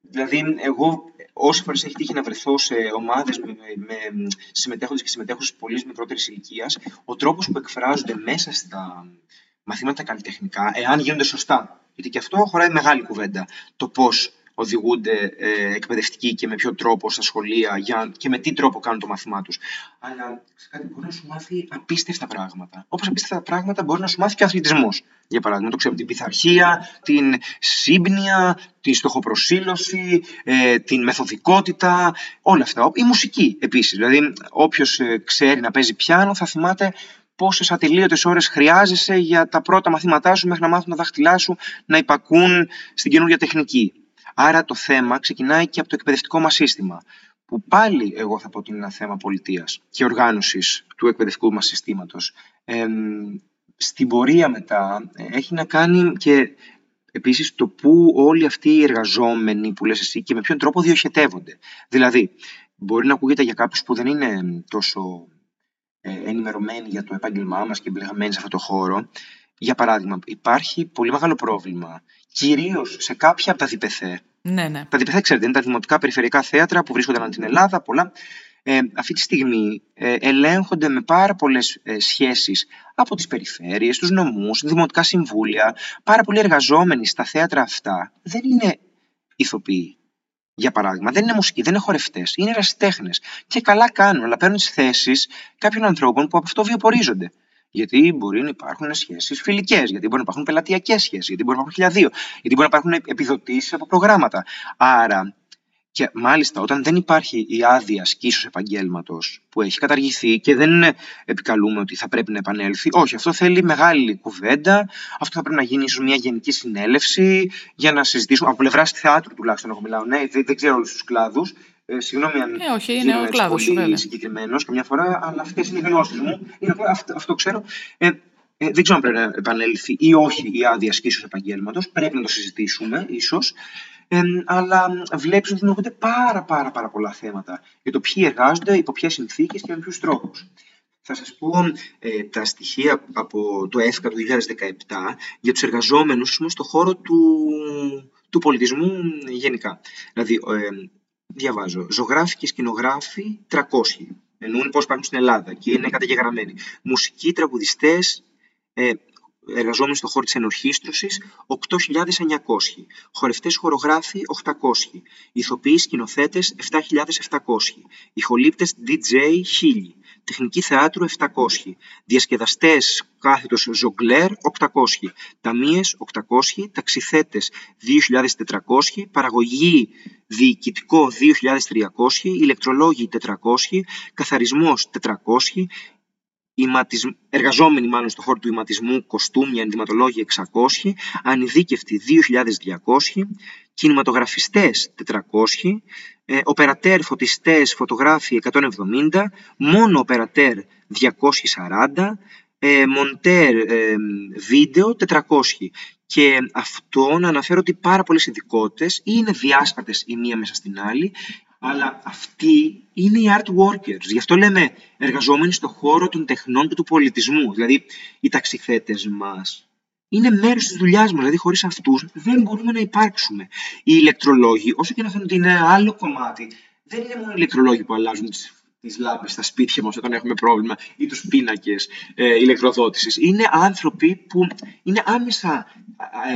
δηλαδή, εγώ όσες φορές έχει τύχει να βρεθώ σε ομάδες με, με συμμετέχοντες και συμμετέχοντε πολύ μικρότερης ηλικίας, ο τρόπος που εκφράζονται μέσα στα μαθήματα καλλιτεχνικά, εάν γίνονται σωστά. Γιατί και αυτό χωράει μεγάλη κουβέντα. Το πώς οδηγούνται ε, εκπαιδευτικοί και με ποιο τρόπο στα σχολεία για, και με τι τρόπο κάνουν το μάθημά τους. Αλλά κάτι μπορεί να σου μάθει απίστευτα πράγματα. Όπως απίστευτα πράγματα μπορεί να σου μάθει και ο αθλητισμός. Για παράδειγμα, το ξέρω, την πειθαρχία, την σύμπνοια, τη στοχοπροσύλωση, ε, την μεθοδικότητα, όλα αυτά. Η μουσική επίσης. Δηλαδή, όποιος ε, ξέρει να παίζει πιάνο θα θυμάται πόσες ατελείωτες ώρες χρειάζεσαι για τα πρώτα μαθήματά σου μέχρι να μάθουν τα δάχτυλά σου να υπακούν στην καινούργια τεχνική. Άρα το θέμα ξεκινάει και από το εκπαιδευτικό μας σύστημα, που πάλι εγώ θα πω ότι είναι ένα θέμα πολιτείας και οργάνωσης του εκπαιδευτικού μας συστήματος. Ε, στην πορεία μετά ε, έχει να κάνει και επίσης το που όλοι αυτοί οι εργαζόμενοι που λες εσύ και με ποιον τρόπο διοχετεύονται. Δηλαδή, μπορεί να ακούγεται για κάποιους που δεν είναι τόσο ε, ενημερωμένοι για το επάγγελμά μας και εμπλεγμένοι σε αυτό το χώρο. Για παράδειγμα, υπάρχει πολύ μεγάλο πρόβλημα κυρίως σε κάποια από τα διπεθέ. Ναι, ναι. Τα διπεθέ, ξέρετε, είναι τα δημοτικά περιφερειακά θέατρα που βρίσκονται ανά την Ελλάδα, πολλά. Ε, αυτή τη στιγμή ε, ελέγχονται με πάρα πολλές ε, σχέσεις από τις περιφέρειες, τους νομούς, δημοτικά συμβούλια. Πάρα πολλοί εργαζόμενοι στα θέατρα αυτά δεν είναι ηθοποιοί. Για παράδειγμα, δεν είναι μουσικοί, δεν είναι χορευτές, είναι ερασιτέχνες. Και καλά κάνουν, αλλά παίρνουν τις θέσεις κάποιων ανθρώπων που από αυτό βιοπορίζονται. Γιατί μπορεί να υπάρχουν σχέσεις φιλικές, γιατί μπορεί να υπάρχουν πελατειακές σχέσεις, γιατί μπορεί να υπάρχουν χιλιαδίο, γιατί μπορεί να υπάρχουν επιδοτήσεις από προγράμματα. Άρα, και μάλιστα όταν δεν υπάρχει η άδεια σκίσεω επαγγέλματος που έχει καταργηθεί και δεν επικαλούμε ότι θα πρέπει να επανέλθει, όχι, αυτό θέλει μεγάλη κουβέντα. Αυτό θα πρέπει να γίνει ίσως μια γενική συνέλευση για να συζητήσουμε. Από πλευράς θεάτρου τουλάχιστον, εγώ μιλάω. Ναι, δεν, δεν ξέρω όλους τους κλάδους. Ε, συγγνώμη αν ε, όχι, είναι ο κλάδος πολύ συγκεκριμένος καμιά φορά, αλλά αυτές είναι οι γνώσεις μου. Είναι, αυτό, αυτό ξέρω. Ε, Ε, δεν ξέρω αν πρέπει να επανέλθει ή όχι η άδεια ασκήσεως επαγγέλματος. Πρέπει να το συζητήσουμε, ίσως. Ε, αλλά βλέπεις ότι δημιουργούνται πάρα, πάρα, πάρα πολλά θέματα για το ποιοι εργάζονται, υπό ποιες συνθήκες και με ποιους τρόπους. Θα σας πω ε, τα στοιχεία από το ΕΦΚΑ του 2017 για τους εργαζόμενους στον χώρο του, του πολιτισμού γενικά. Δηλαδή, ε, διαβάζω, ζωγράφοι και σκηνογράφοι 300. Εννοούν πώς υπάρχουν στην Ελλάδα και είναι καταγεγραμμένοι. Μουσικοί, τραγουδιστές, ε, εργαζόμενοι στον χώρο της ενορχίστρωσης 8.900. Χορευτές χορογράφοι 800. Ηθοποιοί σκηνοθέτες 7.700. Ηχολήπτες DJ 1.000 τεχνική θεάτρου 700, διασκεδαστές κάθετος ζογκλέρ 800, ταμείες 800, ταξιθέτες 2.400, παραγωγή διοικητικό 2.300, ηλεκτρολόγοι 400, καθαρισμός 400, εργαζόμενοι μάλλον στον χώρο του ηματισμού, κοστούμια, ενδυματολόγοι 600, ανειδίκευτοι 2.200, κινηματογραφιστές 400, ε, οπερατέρ φωτιστές φωτογράφοι 170, μόνο οπερατέρ 240, ε, μοντέρ ε, βίντεο 400. Και αυτό να αναφέρω ότι πάρα πολλές ειδικότητες είναι διάσπατες η μία μέσα στην άλλη, αλλά αυτοί είναι οι art workers. Γι' αυτό λέμε εργαζόμενοι στον χώρο των τεχνών και του πολιτισμού. Δηλαδή, οι ταξιθέτες μας, είναι μέρος της δουλειάς μας. Δηλαδή, χωρίς αυτούς δεν μπορούμε να υπάρξουμε. Οι ηλεκτρολόγοι, όσο και να φαίνονται ότι είναι άλλο κομμάτι, δεν είναι μόνο οι ηλεκτρολόγοι που αλλάζουν τις λάμπε στα σπίτια μας όταν έχουμε πρόβλημα ή τους πίνακες ε, ηλεκτροδότησης. Είναι άνθρωποι που είναι άμεσα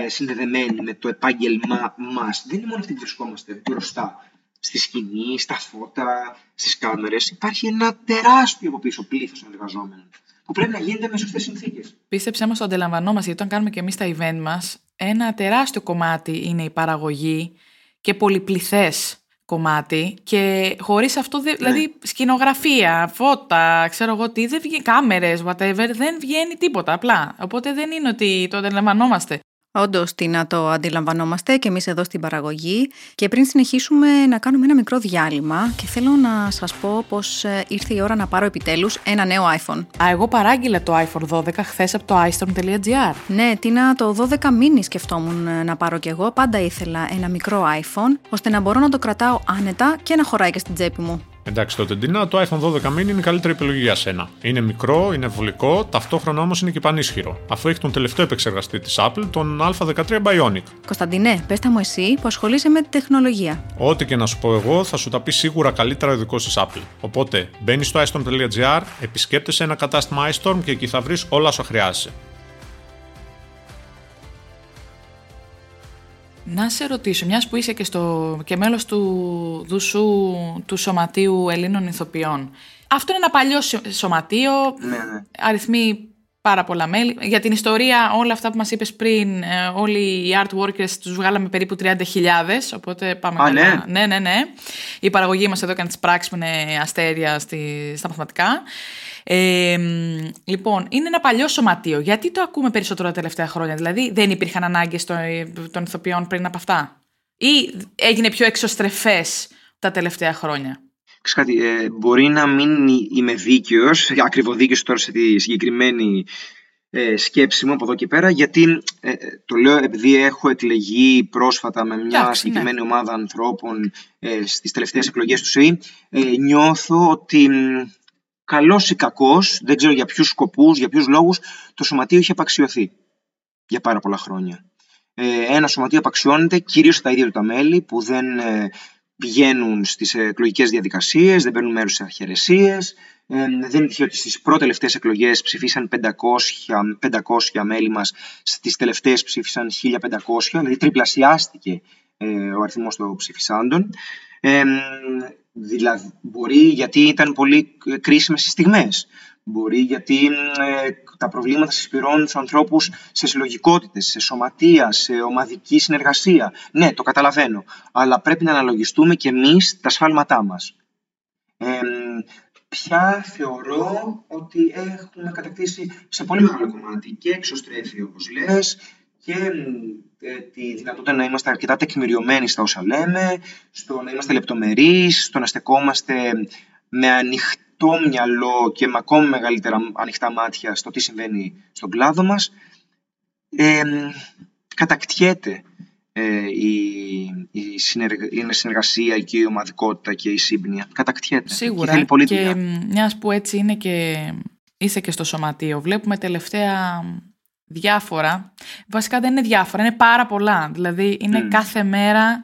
ε, συνδεδεμένοι με το επάγγελμά μας. Δεν είναι μόνο αυτοί που βρισκόμαστε μπροστά στη σκηνή, στα φώτα, στις κάμερες. Υπάρχει ένα τεράστιο από πίσω πλήθος των εργαζόμενων που πρέπει να γίνεται με σωστέ συνθήκες. Πίστεψέ μας, το αντιλαμβανόμαστε, γιατί όταν κάνουμε και εμείς τα event μας, ένα τεράστιο κομμάτι είναι η παραγωγή και πολυπληθές κομμάτι και χωρίς αυτό, ναι. δηλαδή σκηνογραφία, φώτα, ξέρω εγώ τι, δεν βγαίνει κάμερες, whatever, δεν βγαίνει τίποτα απλά. Οπότε δεν είναι ότι το αντιλαμβανόμαστε. Όντως, τι να το αντιλαμβανόμαστε και εμείς εδώ στην παραγωγή. Και πριν συνεχίσουμε να κάνουμε ένα μικρό διάλειμμα, και θέλω να σας πω πω ε, ήρθε η ώρα να πάρω επιτέλους ένα νέο iPhone. Α, εγώ παράγγειλα το iPhone 12 χθες από το iStorm.gr. Ναι, τι να το 12 μήνυ σκεφτόμουν ε, να πάρω κι εγώ. Πάντα ήθελα ένα μικρό iPhone, ώστε να μπορώ να το κρατάω άνετα και να χωράει και στην τσέπη μου. Εντάξει τότε Ντίνα, το iPhone 12 mini είναι η καλύτερη επιλογή για σένα. Είναι μικρό, είναι βολικό, ταυτόχρονα όμως είναι και πανίσχυρο, αφού έχει τον τελευταίο επεξεργαστή της Apple, τον A13 Bionic. Κωνσταντινέ, πες τα μου εσύ που ασχολείσαι με τη τεχνολογία. Ό,τι και να σου πω εγώ, θα σου τα πει σίγουρα καλύτερα ο δικό της Apple. Οπότε μπαίνεις στο iStorm.gr, επισκέπτεσαι ένα κατάστημα iStorm και εκεί θα βρεις όλα όσα χρειάζεσαι. Να σε ρωτήσω, μιας που είσαι και, στο, και μέλος του Δουσού του Σωματείου Ελλήνων Ηθοποιών. Αυτό είναι ένα παλιό σωματείο, ναι, ναι. αριθμεί πάρα πολλά μέλη. Για την ιστορία, όλα αυτά που μας είπες πριν, ε, όλοι οι art workers τους βγάλαμε περίπου 30.000, οπότε πάμε Α, καλά. Ναι. ναι, ναι, ναι. Η παραγωγή μας εδώ έκανε τις πράξεις που είναι αστέρια στη, στα μαθηματικά. Ε, λοιπόν, είναι ένα παλιό σωματείο. Γιατί το ακούμε περισσότερο τα τελευταία χρόνια, Δηλαδή, δεν υπήρχαν ανάγκες των ηθοποιών πριν από αυτά, ή έγινε πιο εξωστρεφές τα τελευταία χρόνια; Κάτι, ε, μπορεί να μην είμαι δίκαιος, ακριβοδίκαιο τώρα σε τη συγκεκριμένη ε, σκέψη μου από εδώ και πέρα, γιατί ε, το λέω επειδή έχω εκλεγεί πρόσφατα με μια ναι. συγκεκριμένη ομάδα ανθρώπων ε, στις τελευταίες εκλογές του ΣΥ, ε, νιώθω ότι καλός ή κακός, δεν ξέρω για ποιους σκοπούς, για ποιους λόγους, το σωματείο είχε απαξιωθεί για πάρα πολλά χρόνια. Ε, ένα σωματείο απαξιώνεται κυρίως στα ίδια του τα μέλη που δεν ε, πηγαίνουν στις εκλογικές διαδικασίες, δεν παίρνουν μέρος σε αρχαιρεσίες. Ε, δεν είναι τυχαίο ότι στις πρώτε εκλογές ψηφίσαν 500, 500 μέλη μας, στις τελευταίες ψήφισαν 1500, δηλαδή τριπλασιάστηκε ε, ο αριθμός των ψηφισάντων. Ε, Δηλαδή, μπορεί γιατί ήταν πολύ κρίσιμες οι στιγμές. Μπορεί γιατί ε, τα προβλήματα συσπηρώνουν τους ανθρώπους σε συλλογικότητες, σε σωματεία, σε ομαδική συνεργασία. Ναι, το καταλαβαίνω. Αλλά πρέπει να αναλογιστούμε και εμείς τα σφάλματά μας. Ε, πια θεωρώ ότι έχουμε κατακτήσει σε πολύ μεγάλο κομμάτι και εξωστρέφει όπως λες και ε, τη δυνατότητα να είμαστε αρκετά τεκμηριωμένοι στα όσα λέμε, στο να είμαστε λεπτομερείς, στο να στεκόμαστε με ανοιχτή ανοιχτό μυαλό και με ακόμη μεγαλύτερα ανοιχτά μάτια στο τι συμβαίνει στον κλάδο μας, ε, κατακτιέται ε, η, η, συνεργασία και η ομαδικότητα και η σύμπνοια. Κατακτιέται. Σίγουρα. Και, θέλει πολύ και μιας που έτσι είναι και είσαι και στο σωματείο. Βλέπουμε τελευταία διάφορα. Βασικά δεν είναι διάφορα, είναι πάρα πολλά. Δηλαδή είναι κάθε μέρα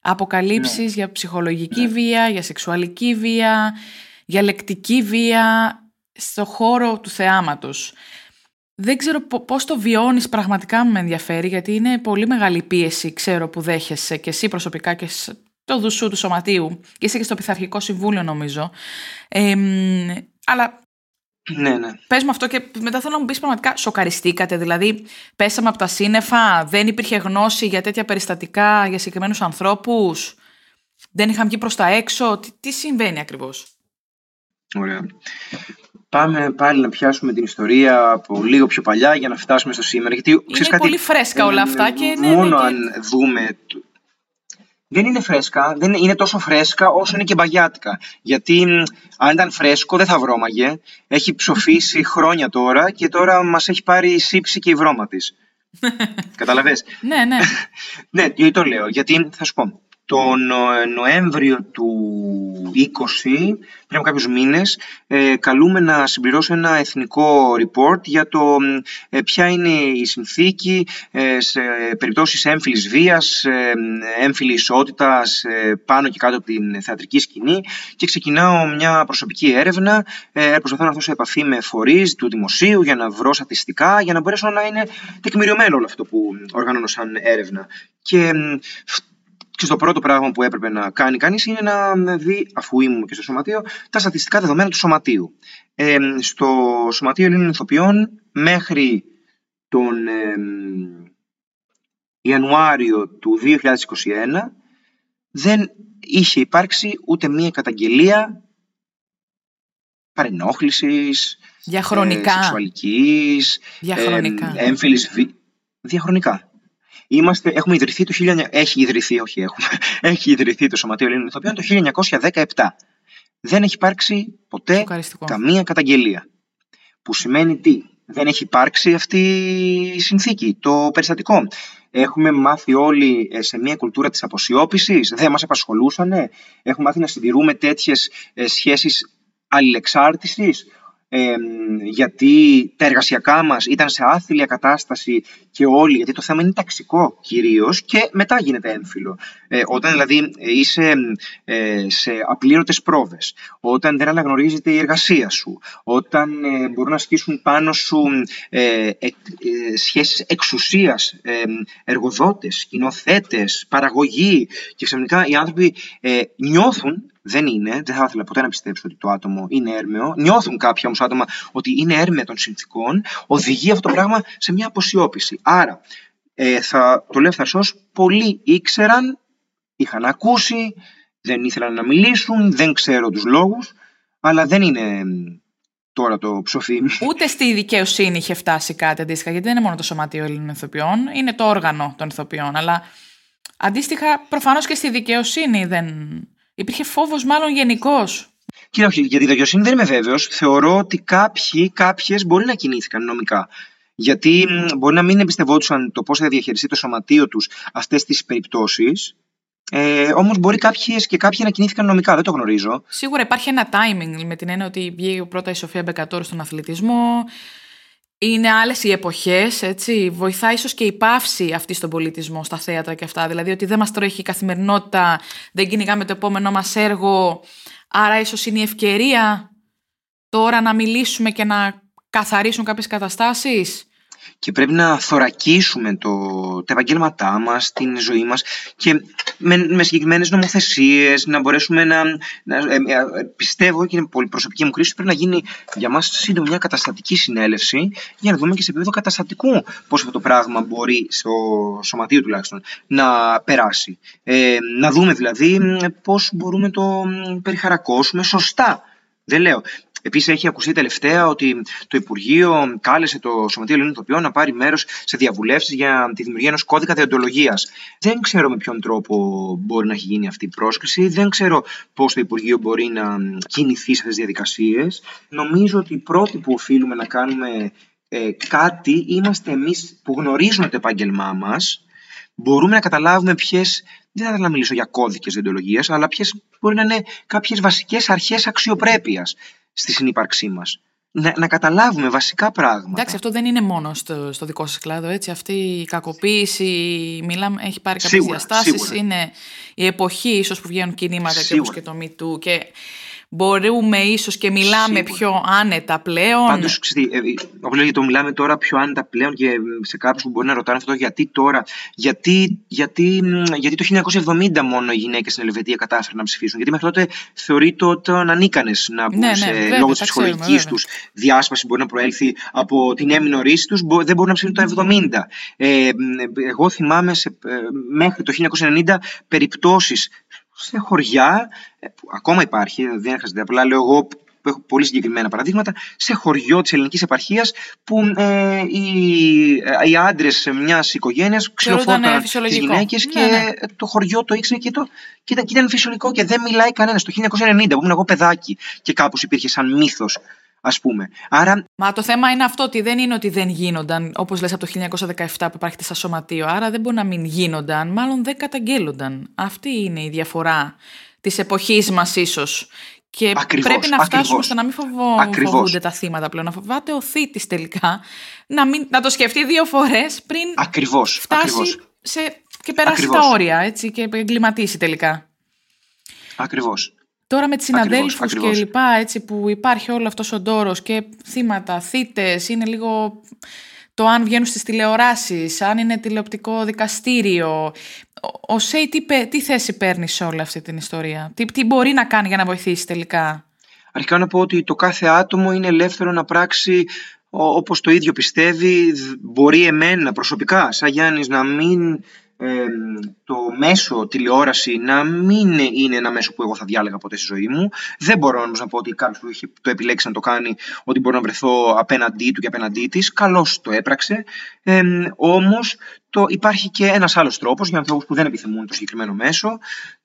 αποκαλύψεις ναι. για ψυχολογική ναι. βία, για σεξουαλική βία, για λεκτική βία στο χώρο του θεάματος. Δεν ξέρω πώς το βιώνεις πραγματικά με ενδιαφέρει γιατί είναι πολύ μεγάλη πίεση ξέρω που δέχεσαι και εσύ προσωπικά και το δουσού του σωματείου και είσαι και στο πειθαρχικό συμβούλιο νομίζω. Ε, αλλά ναι, ναι. Πες μου αυτό και μετά θέλω να μου πεις πραγματικά, σοκαριστήκατε. Δηλαδή, πέσαμε από τα σύννεφα, δεν υπήρχε γνώση για τέτοια περιστατικά για συγκεκριμένους ανθρώπους, δεν είχαμε βγει προς τα έξω. Τι, τι συμβαίνει ακριβώς; Ωραία. Πάμε πάλι να πιάσουμε την ιστορία από λίγο πιο παλιά για να φτάσουμε στο σήμερα. Γιατί, είναι κάτι, πολύ φρέσκα όλα αυτά. Και, ναι, μόνο ναι, αν δούμε δεν είναι φρέσκα, δεν είναι τόσο φρέσκα όσο είναι και μπαγιάτικα. Γιατί αν ήταν φρέσκο δεν θα βρώμαγε. Έχει ψοφήσει χρόνια τώρα και τώρα μας έχει πάρει η σύψη και η βρώμα της. Καταλαβες; ναι, ναι. ναι, γιατί το λέω. Γιατί θα σου πω. Τον Νοέμβριο του 20, πριν από κάποιους μήνες, ε, καλούμε να συμπληρώσω ένα εθνικό report για το ε, ποια είναι η συνθήκη ε, σε περιπτώσεις έμφυλης βίας, ε, έμφυλη ισότητας ε, πάνω και κάτω από την θεατρική σκηνή και ξεκινάω μια προσωπική έρευνα, ε, προσπαθώ να έρθω σε επαφή με φορείς του δημοσίου για να βρω στατιστικά, για να μπορέσω να είναι τεκμηριωμένο όλο αυτό που οργανώνω σαν έρευνα. Και και στο πρώτο πράγμα που έπρεπε να κάνει κανείς είναι να δει, αφού ήμουν και στο σωματείο, τα στατιστικά δεδομένα του σωματείου. Ε, στο Σωματείο Ελλήνων Ηθοποιών μέχρι τον ε, Ιανουάριο του 2021 δεν είχε υπάρξει ούτε μία καταγγελία παρενόχλησης, Διαχρονικά. Ε, σεξουαλικής, Διαχρονικά. Ε, έμφυλης Διαχρονικά. Είμαστε, έχουμε ιδρυθεί το 19... Έχει ιδρυθεί, όχι έχουμε. Έχει ιδρυθεί το Σωματείο Ελλήνων Ηθοποιών το 1917. Δεν έχει υπάρξει ποτέ καμία καταγγελία. Που σημαίνει τι; Δεν έχει υπάρξει αυτή η συνθήκη, το περιστατικό. Έχουμε μάθει όλοι ε, σε μια κουλτούρα της αποσιώπησης, δεν μας απασχολούσανε. Έχουμε μάθει να συντηρούμε τέτοιες ε, σχέσεις αλληλεξάρτησης γιατί τα εργασιακά μας ήταν σε άθλια κατάσταση και όλοι, γιατί το θέμα είναι ταξικό κυρίως και μετά γίνεται έμφυλο. Ε, όταν δηλαδή είσαι ε, σε απλήρωτες πρόβες, όταν δεν αναγνωρίζεται η εργασία σου, όταν ε, μπορούν να ασκήσουν πάνω σου ε, ε, σχέσεις εξουσίας, εργοδότες, σκηνοθέτες, παραγωγή και ξαφνικά οι άνθρωποι νιώθουν δεν είναι, δεν θα ήθελα ποτέ να πιστέψω ότι το άτομο είναι έρμεο. Νιώθουν κάποια όμως άτομα ότι είναι έρμεα των συνθήκων. Οδηγεί αυτό το πράγμα σε μια αποσιώπηση. Άρα, ε, θα το λέω ευθαρσώ, πολλοί ήξεραν, είχαν ακούσει, δεν ήθελαν να μιλήσουν, δεν ξέρω τους λόγους, αλλά δεν είναι τώρα το ψοφί. Ούτε στη δικαιοσύνη είχε φτάσει κάτι αντίστοιχα, γιατί δεν είναι μόνο το Σωματείο Ελλήνων Ηθοποιών, είναι το όργανο των ηθοποιών. Αλλά αντίστοιχα, προφανώς και στη δικαιοσύνη δεν Υπήρχε φόβος, μάλλον γενικό. Κύριε, όχι, για τη δικαιοσύνη δεν είμαι βέβαιος. Θεωρώ ότι κάποιοι, κάποιες μπορεί να κινήθηκαν νομικά. Γιατί μπορεί να μην εμπιστευόντουσαν το πώς θα διαχειριστεί το σωματείο τους αυτές τις περιπτώσεις. Ε, Όμως μπορεί κάποιες και κάποιοι να κινήθηκαν νομικά, δεν το γνωρίζω. Σίγουρα υπάρχει ένα timing με την έννοια ότι βγήκε πρώτα η Σοφία Μπεκατόρου στον αθλητισμό. Είναι άλλες οι εποχές, έτσι. Βοηθάει ίσως και η πάυση αυτή στον πολιτισμό, στα θέατρα και αυτά. Δηλαδή ότι δεν μας τρέχει η καθημερινότητα, δεν κυνηγάμε το επόμενό μας έργο. Άρα ίσως είναι η ευκαιρία τώρα να μιλήσουμε και να καθαρίσουν κάποιες καταστάσεις και πρέπει να θωρακίσουμε το, τα επαγγέλματά μας, την ζωή μας και με, με συγκεκριμένες νομοθεσίες να μπορέσουμε να, να ε, ε, πιστεύω και είναι πολύ προσωπική μου κρίση πρέπει να γίνει για μας σύντομα μια καταστατική συνέλευση για να δούμε και σε επίπεδο καταστατικού πώς αυτό το πράγμα μπορεί στο σωματείο τουλάχιστον να περάσει. Ε, να δούμε δηλαδή πώς μπορούμε το περιχαρακώσουμε σωστά. Δεν λέω. Επίσης, έχει ακουστεί τελευταία ότι το Υπουργείο κάλεσε το Σωματείο Ελληνικών Ηθοποιών να πάρει μέρος σε διαβουλεύσεις για τη δημιουργία ενός κώδικα διοντολογίας. Δεν ξέρω με ποιον τρόπο μπορεί να έχει γίνει αυτή η πρόσκληση. Δεν ξέρω πώς το Υπουργείο μπορεί να κινηθεί σε αυτές τις διαδικασίες. Νομίζω ότι οι πρώτοι που οφείλουμε να κάνουμε ε, κάτι είμαστε εμείς που γνωρίζουμε το επάγγελμά μας. Μπορούμε να καταλάβουμε ποιες, δεν θα ήθελα να μιλήσω για κώδικες διοντολογίας, αλλά ποιες μπορεί να είναι κάποιες βασικές αρχές αξιοπρέπειας στη συνύπαρξή μας. Να, να καταλάβουμε βασικά πράγματα. Εντάξει, αυτό δεν είναι μόνο στο, στο δικό σας κλάδο. Έτσι. Αυτή η κακοποίηση μιλάμε, έχει πάρει κάποιες διαστάσεις. Είναι η εποχή ίσως που βγαίνουν κινήματα και όπως και το MeToo. Και μπορούμε ίσως και μιλάμε Σίγουρα. πιο άνετα πλέον. Πάντως, ξέρετε, ε, όπως λέγεται, το μιλάμε τώρα πιο άνετα πλέον και σε κάποιους που μπορεί να ρωτάνε αυτό γιατί τώρα, γιατί, γιατί, γιατί το 1970 μόνο οι γυναίκες στην Ελβετία κατάφεραν να ψηφίσουν, γιατί μέχρι τότε θεωρείται ότι ανίκανες να μπουν ναι, σε, ναι, λόγω της ψυχολογικής τους διάσπασης μπορεί να προέλθει από την έμεινο ρίση τους, δεν μπορούν να ψηφίσουν το 1970. Ε, εγώ θυμάμαι σε, ε, μέχρι το 1990 περιπτώσεις σε χωριά, ε, που ακόμα υπάρχει, δεν έρχεται απλά λέω εγώ έχω πολύ συγκεκριμένα παραδείγματα, σε χωριό της ελληνικής επαρχίας που ε, οι, ε, οι άντρες μιας οικογένειας ξυλοφόρταν τις γυναίκες ναι, και ναι. το χωριό το ήξερε και, το, και, ήταν, και ήταν φυσιολογικό και δεν μιλάει κανένας. Το 1990 που ήμουν εγώ παιδάκι και κάπως υπήρχε σαν μύθος ας πούμε. Άρα... Μα το θέμα είναι αυτό ότι δεν είναι ότι δεν γίνονταν, όπως λες από το 1917 που υπάρχει στα σωματείο, άρα δεν μπορεί να μην γίνονταν, μάλλον δεν καταγγέλλονταν. Αυτή είναι η διαφορά της εποχής μας ίσως. Και ακριβώς, πρέπει να φτάσουμε ακριβώς, στο να μην φοβό, φοβούνται τα θύματα πλέον, να φοβάται ο θήτης τελικά, να, μην, να το σκεφτεί δύο φορές πριν ακριβώς, φτάσει ακριβώς. Σε, και περάσει τα όρια έτσι, και εγκληματίσει τελικά. Ακριβώς. Τώρα με τις συναδέλφους και λοιπά, έτσι που υπάρχει όλο αυτός ο ντόρος και θύματα, θύτες, είναι λίγο το αν βγαίνουν στις τηλεοράσεις, αν είναι τηλεοπτικό δικαστήριο. Ο ΣΕΙ τι, τι θέση παίρνει σε όλη αυτή την ιστορία, τι, τι μπορεί να κάνει για να βοηθήσει τελικά; Αρχικά να πω ότι το κάθε άτομο είναι ελεύθερο να πράξει όπως το ίδιο πιστεύει, μπορεί εμένα προσωπικά, σαν Γιάννης, να μην το μέσο τηλεόραση να μην είναι ένα μέσο που εγώ θα διάλεγα ποτέ στη ζωή μου. Δεν μπορώ όμως να πω ότι κάποιος που έχει το επιλέξει να το κάνει, ότι μπορώ να βρεθώ απέναντί του και απέναντί της. Καλώς το έπραξε. Ε, Όμως υπάρχει και ένας άλλος τρόπος για ανθρώπους που δεν επιθυμούν το συγκεκριμένο μέσο.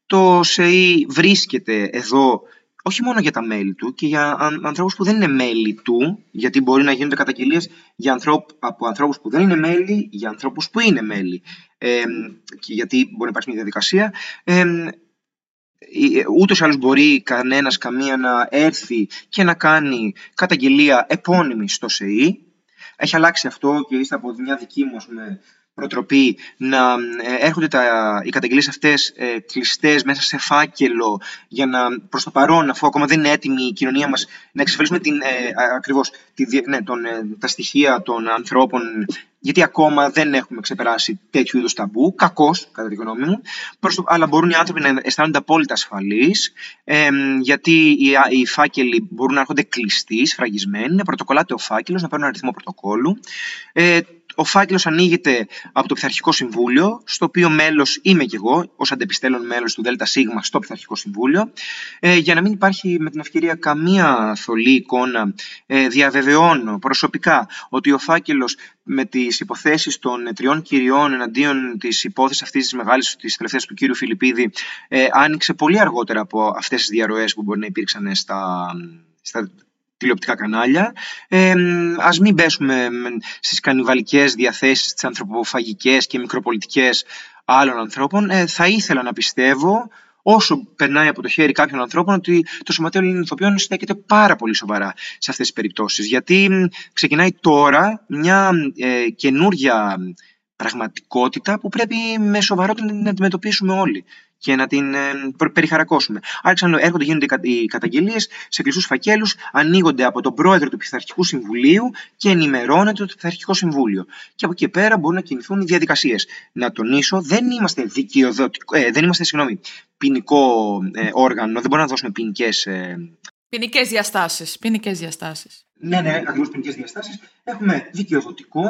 Το ΣΕΙ βρίσκεται εδώ όχι μόνο για τα μέλη του και για ανθρώπους που δεν είναι μέλη του, γιατί μπορεί να γίνονται καταγγελίες για ανθρώπ, από ανθρώπους που δεν είναι μέλη, για ανθρώπους που είναι μέλη. Ε, και γιατί μπορεί να υπάρξει μια διαδικασία. Ε, ούτως ή άλλως μπορεί κανένας καμία να έρθει και να κάνει καταγγελία επώνυμη στο ΣΕΗ. Έχει αλλάξει αυτό και είστε από μια δική μου προτροπή να ε, έρχονται τα, οι καταγγελίες αυτές ε, κλειστές μέσα σε φάκελο για να προς το παρόν αφού ακόμα δεν είναι έτοιμη η κοινωνία μας να εξασφαλίσουμε την, ε, ακριβώς τη, ναι, τον, ε, τα στοιχεία των ανθρώπων γιατί ακόμα δεν έχουμε ξεπεράσει τέτοιου είδους ταμπού, κακώς κατά τη γνώμη μου, το, αλλά μπορούν οι άνθρωποι να αισθάνονται απόλυτα ασφαλείς, ε, γιατί οι, οι φάκελοι μπορούν να έρχονται κλειστοί, σφραγισμένοι, να πρωτοκολλάται ο φάκελος, να παίρνουν αριθμό πρωτοκόλλου. Ε, ο φάκελος ανοίγεται από το Πειθαρχικό Συμβούλιο, στο οποίο μέλος είμαι κι εγώ, ως αντεπιστέλων μέλος του ΔΣ στο Πειθαρχικό Συμβούλιο. Ε, για να μην υπάρχει με την ευκαιρία καμία θολή εικόνα, ε, διαβεβαιώνω προσωπικά ότι ο φάκελος με τις υποθέσεις των τριών κυριών εναντίον της υπόθεσης αυτής της μεγάλης, της τελευταίας του κύριου Φιλιππίδη, ε, άνοιξε πολύ αργότερα από αυτές τις διαρροές που μπορεί να υπήρξαν στα, στα τηλεοπτικά κανάλια. Ε, ας μην πέσουμε στις κανιβαλικές διαθέσεις, τις ανθρωποφαγικές και μικροπολιτικές άλλων ανθρώπων. Ε, θα ήθελα να πιστεύω όσο περνάει από το χέρι κάποιων ανθρώπων ότι το Σωματείο Ελληνικών Ηθοποιών στέκεται πάρα πολύ σοβαρά σε αυτές τις περιπτώσεις. Γιατί ξεκινάει τώρα μια ε, καινούρια πραγματικότητα που πρέπει με σοβαρότητα να αντιμετωπίσουμε όλοι και να την ε, περιχαρακώσουμε. Άρα, έρχονται, γίνονται οι καταγγελίες σε κλειστούς φακέλους, ανοίγονται από τον πρόεδρο του Πειθαρχικού Συμβουλίου και ενημερώνεται το Πειθαρχικό Συμβούλιο. Και από εκεί πέρα μπορούν να κινηθούν οι διαδικασίες. Να τονίσω, δεν είμαστε δικαιοδοτικό, ε, δεν είμαστε συγγνώμη, ποινικό ε, όργανο, δεν μπορούμε να δώσουμε ποινικές. Ε... Ποινικές διαστάσεις. Ποινικές διαστάσεις. Ναι, ναι, ακριβώς ποινικές διαστάσεις. Έχουμε δικαιοδοτικό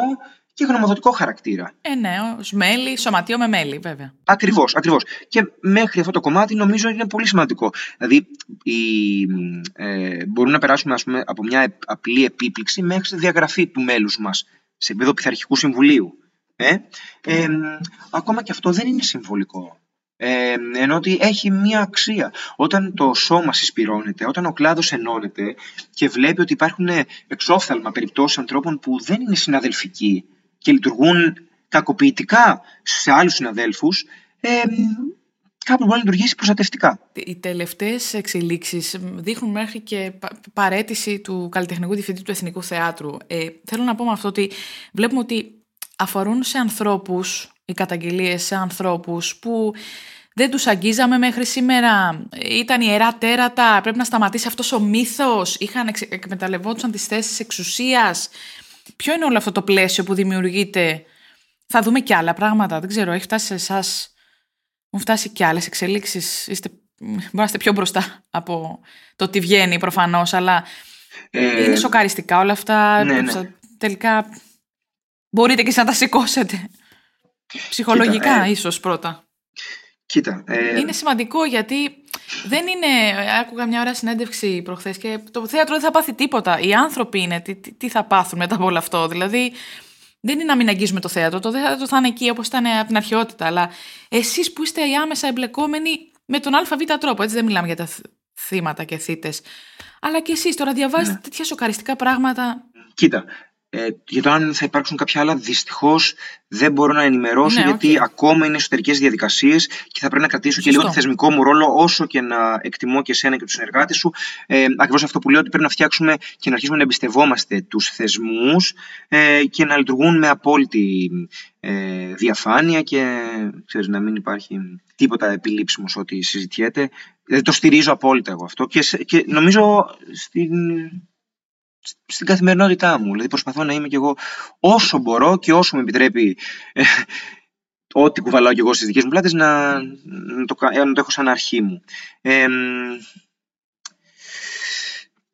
και γνωμοδοτικό χαρακτήρα. Ε, ναι, ως μέλη, σωματείο με μέλη, βέβαια. Ακριβώς, ακριβώς. Και μέχρι αυτό το κομμάτι νομίζω είναι πολύ σημαντικό. Δηλαδή, η, ε, μπορούμε να περάσουμε ας πούμε, από μια απλή επίπληξη μέχρι τη διαγραφή του μέλους μας σε επίπεδο πειθαρχικού συμβουλίου. Ε; Ε, ακόμα και αυτό δεν είναι συμβολικό. Ε, ενώ ότι έχει μία αξία. Όταν το σώμα συσπυρώνεται, όταν ο κλάδος ενώνεται και βλέπει ότι υπάρχουν εξόφθαλμα περιπτώσεις ανθρώπων που δεν είναι συναδελφικοί και λειτουργούν κακοποιητικά σε άλλους συναδέλφους, ε, κάπου μπορεί να λειτουργήσει προστατευτικά. Οι τελευταίες εξελίξεις δείχνουν μέχρι και παρέτηση του καλλιτεχνικού διευθυντή του Εθνικού Θεάτρου. Ε, θέλω να πω με αυτό ότι βλέπουμε ότι αφορούν σε ανθρώπους, οι καταγγελίες σε ανθρώπους που δεν τους αγγίζαμε μέχρι σήμερα, ήταν ιερά τέρατα, πρέπει να σταματήσει αυτός ο μύθος, είχαν εκμεταλλευόντουσαν τις θέσεις εξουσίας. Ποιο είναι όλο αυτό το πλαίσιο που δημιουργείται, θα δούμε και άλλα πράγματα, δεν ξέρω, έχει φτάσει σε εσάς. Μου φτάσει και άλλες εξελίξεις, είστε, μπορεί να είστε πιο μπροστά από το τι βγαίνει προφανώς, αλλά ε, είναι σοκαριστικά όλα αυτά, ναι, ναι. τελικά μπορείτε και να τα σηκώσετε. Ψυχολογικά Κοίτα, ε, ίσως πρώτα. Κοίτα, ε... Είναι σημαντικό γιατί δεν είναι. Άκουγα μια ώρα συνέντευξη προχθές και το θέατρο δεν θα πάθει τίποτα. Οι άνθρωποι είναι. Τι, τι, θα πάθουν μετά από όλο αυτό. Δηλαδή, δεν είναι να μην αγγίζουμε το θέατρο. Το θέατρο θα είναι εκεί όπως ήταν από την αρχαιότητα. Αλλά εσείς που είστε οι άμεσα εμπλεκόμενοι με τον ΑΒ τρόπο. Έτσι δεν μιλάμε για τα θύματα και θύτες. Αλλά και εσείς τώρα διαβάζετε ναι. τέτοια σοκαριστικά πράγματα. Κοίτα, ε, για το αν θα υπάρξουν κάποια άλλα, δυστυχώς δεν μπορώ να ενημερώσω, ναι, γιατί ακόμα είναι εσωτερικές διαδικασίες και θα πρέπει να κρατήσω και λίγο το θεσμικό μου ρόλο, όσο και να εκτιμώ και εσένα και τους συνεργάτες σου. Ε, Ακριβώς αυτό που λέω, ότι πρέπει να φτιάξουμε και να αρχίσουμε να εμπιστευόμαστε τους θεσμούς ε, και να λειτουργούν με απόλυτη ε, διαφάνεια και ξέρεις, να μην υπάρχει τίποτα επιλήψιμος ό,τι συζητιέται. Δηλαδή, το στηρίζω απόλυτα εγώ αυτό και, και νομίζω στην στην καθημερινότητά μου. Δηλαδή προσπαθώ να είμαι κι εγώ όσο μπορώ και όσο με επιτρέπει ε, ό,τι κουβαλάω κι εγώ στις δικές μου πλάτες να, να, το, να το έχω σαν αρχή μου. Ε,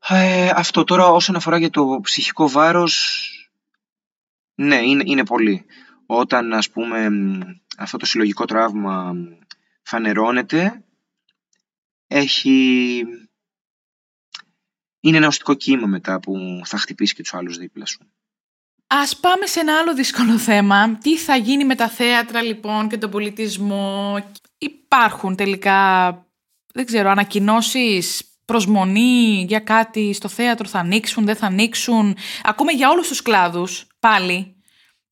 ε, αυτό τώρα όσον αφορά για το ψυχικό βάρος, ναι, είναι, είναι πολύ. Όταν, ας πούμε, αυτό το συλλογικό τραύμα φανερώνεται, έχει είναι ένα οστικό κύμα μετά που θα χτυπήσει και τους άλλους δίπλα σου. Ας πάμε σε ένα άλλο δύσκολο θέμα. Τι θα γίνει με τα θέατρα λοιπόν και τον πολιτισμό; Υπάρχουν τελικά, δεν ξέρω, ανακοινώσεις, προσμονή για κάτι στο θέατρο; Θα ανοίξουν, δεν θα ανοίξουν; Ακούμε για όλους τους κλάδους πάλι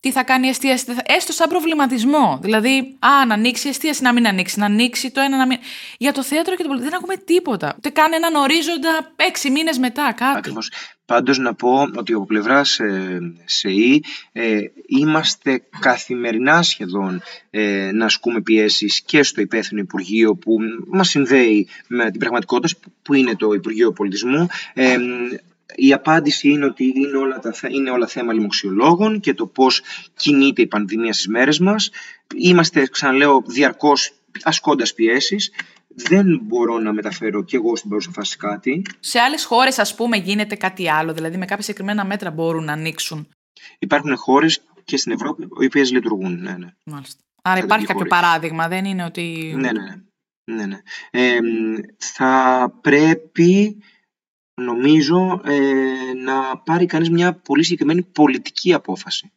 τι θα κάνει η εστίαση, έστω σαν προβληματισμό. Δηλαδή, α, να ανοίξει η εστίαση, να μην ανοίξει, να ανοίξει το ένα, να μην. Για το θέατρο και το πολιτισμό δεν ακούμε τίποτα. Ούτε καν έναν ορίζοντα έξι μήνες μετά, κάτι. Ακριβώς. Πάντως να πω ότι από πλευράς ε, ΣΕΗ ε, είμαστε καθημερινά σχεδόν ε, να ασκούμε πιέσεις και στο υπεύθυνο Υπουργείο που μας συνδέει με την πραγματικότητα που είναι το Υπουργείο Πολιτισμού ε, η απάντηση είναι ότι είναι όλα, τα, είναι όλα θέμα λοιμοξιολόγων και το πώς κινείται η πανδημία στις μέρες μας. Είμαστε, ξαναλέω, διαρκώς ασκώντας πιέσεις. Δεν μπορώ να μεταφέρω κι εγώ στην παρούσα φάση κάτι. Σε άλλες χώρες, ας πούμε, γίνεται κάτι άλλο, δηλαδή με κάποια συγκεκριμένα μέτρα μπορούν να ανοίξουν. Υπάρχουν χώρες και στην Ευρώπη οι οποίες λειτουργούν. Ναι, ναι. Μάλιστα. Άρα υπάρχει κάποιο παράδειγμα, δεν είναι ότι... Ναι, ναι, ναι. ναι, ναι. Ε, θα πρέπει νομίζω ε, να πάρει κανείς μια πολύ συγκεκριμένη πολιτική απόφαση.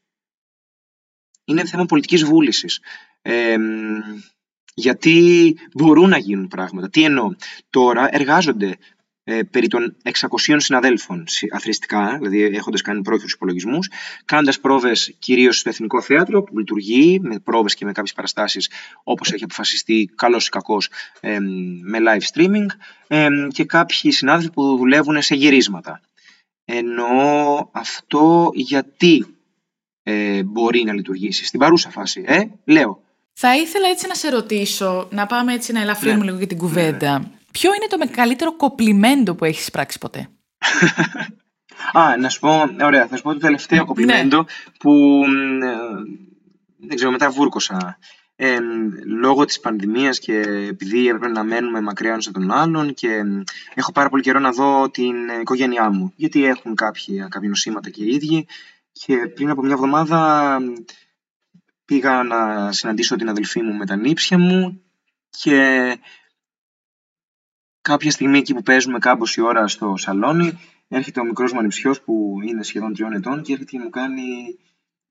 Είναι θέμα πολιτικής βούλησης. Ε, γιατί μπορούν να γίνουν πράγματα. Τι εννοώ; Τώρα εργάζονται ε, περί των 600 συναδέλφων αθρηστικά, δηλαδή έχοντας κάνει πρόχειρου υπολογισμούς, κάνοντας πρόβες κυρίως στο Εθνικό Θέατρο, που λειτουργεί με πρόβες και με κάποιες παραστάσεις όπως έχει αποφασιστεί, καλός ή κακός, ε, με live streaming, ε, και κάποιοι συνάδελφοι που δουλεύουν σε γυρίσματα. Ενώ αυτό γιατί ε, μπορεί να λειτουργήσει; Στην παρούσα φάση, ε, λέω. Θα ήθελα έτσι να σε ρωτήσω, να πάμε έτσι να ελαφρύνουμε ναι. λίγο για την κουβέντα. Ναι. Ποιο είναι το μεγαλύτερο κοπλιμέντο που έχεις πράξει ποτέ; Α, να σου πω, ωραία, θα σου πω το τελευταίο ναι. κοπλιμέντο που ε, δεν ξέρω, μετά βούρκωσα. Ε, λόγω της πανδημίας και επειδή έπρεπε να μένουμε μακριά ένας από τον άλλον και έχω πάρα πολύ καιρό να δω την οικογένειά μου γιατί έχουν κάποια, κάποια νοσήματα και οι ίδιοι Και πριν από μια εβδομάδα πήγα να συναντήσω την αδελφή μου με τα νύψια μου και κάποια στιγμή εκεί που παίζουμε κάμποση ώρα στο σαλόνι έρχεται ο μικρός μου ανιψιός που είναι σχεδόν τριών ετών και έρχεται και μου κάνει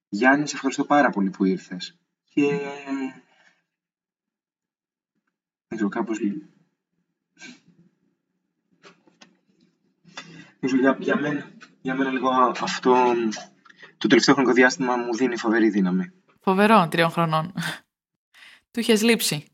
«Γιάννη, σε ευχαριστώ πάρα πολύ που ήρθες». Και δεν ξέρω, κάπως για, για, μένα, για μένα λίγο αυτό το τελευταίο χρονικό διάστημα μου δίνει φοβερή δύναμη. Φοβερό, τριών χρονών. Του είχες λείψει.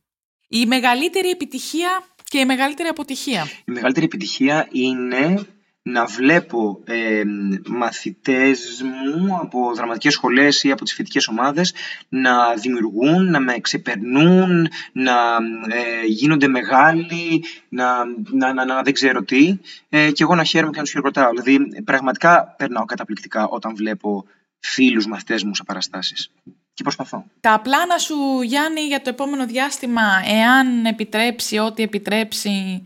Η μεγαλύτερη επιτυχία και η μεγαλύτερη αποτυχία. Η μεγαλύτερη επιτυχία είναι να βλέπω ε, μαθητές μου από δραματικές σχολές ή από τις φοιτικές ομάδες να δημιουργούν, να με ξεπερνούν, να ε, γίνονται μεγάλοι, να, να, να, να, δεν ξέρω τι ε, και εγώ να χαίρομαι και να τους χειροκροτάω. Δηλαδή πραγματικά περνάω καταπληκτικά όταν βλέπω φίλους μαθητές μου σε παραστάσεις. Και προσπαθώ. Τα πλάνα σου, Γιάννη, για το επόμενο διάστημα, εάν επιτρέψει, ό,τι επιτρέψει,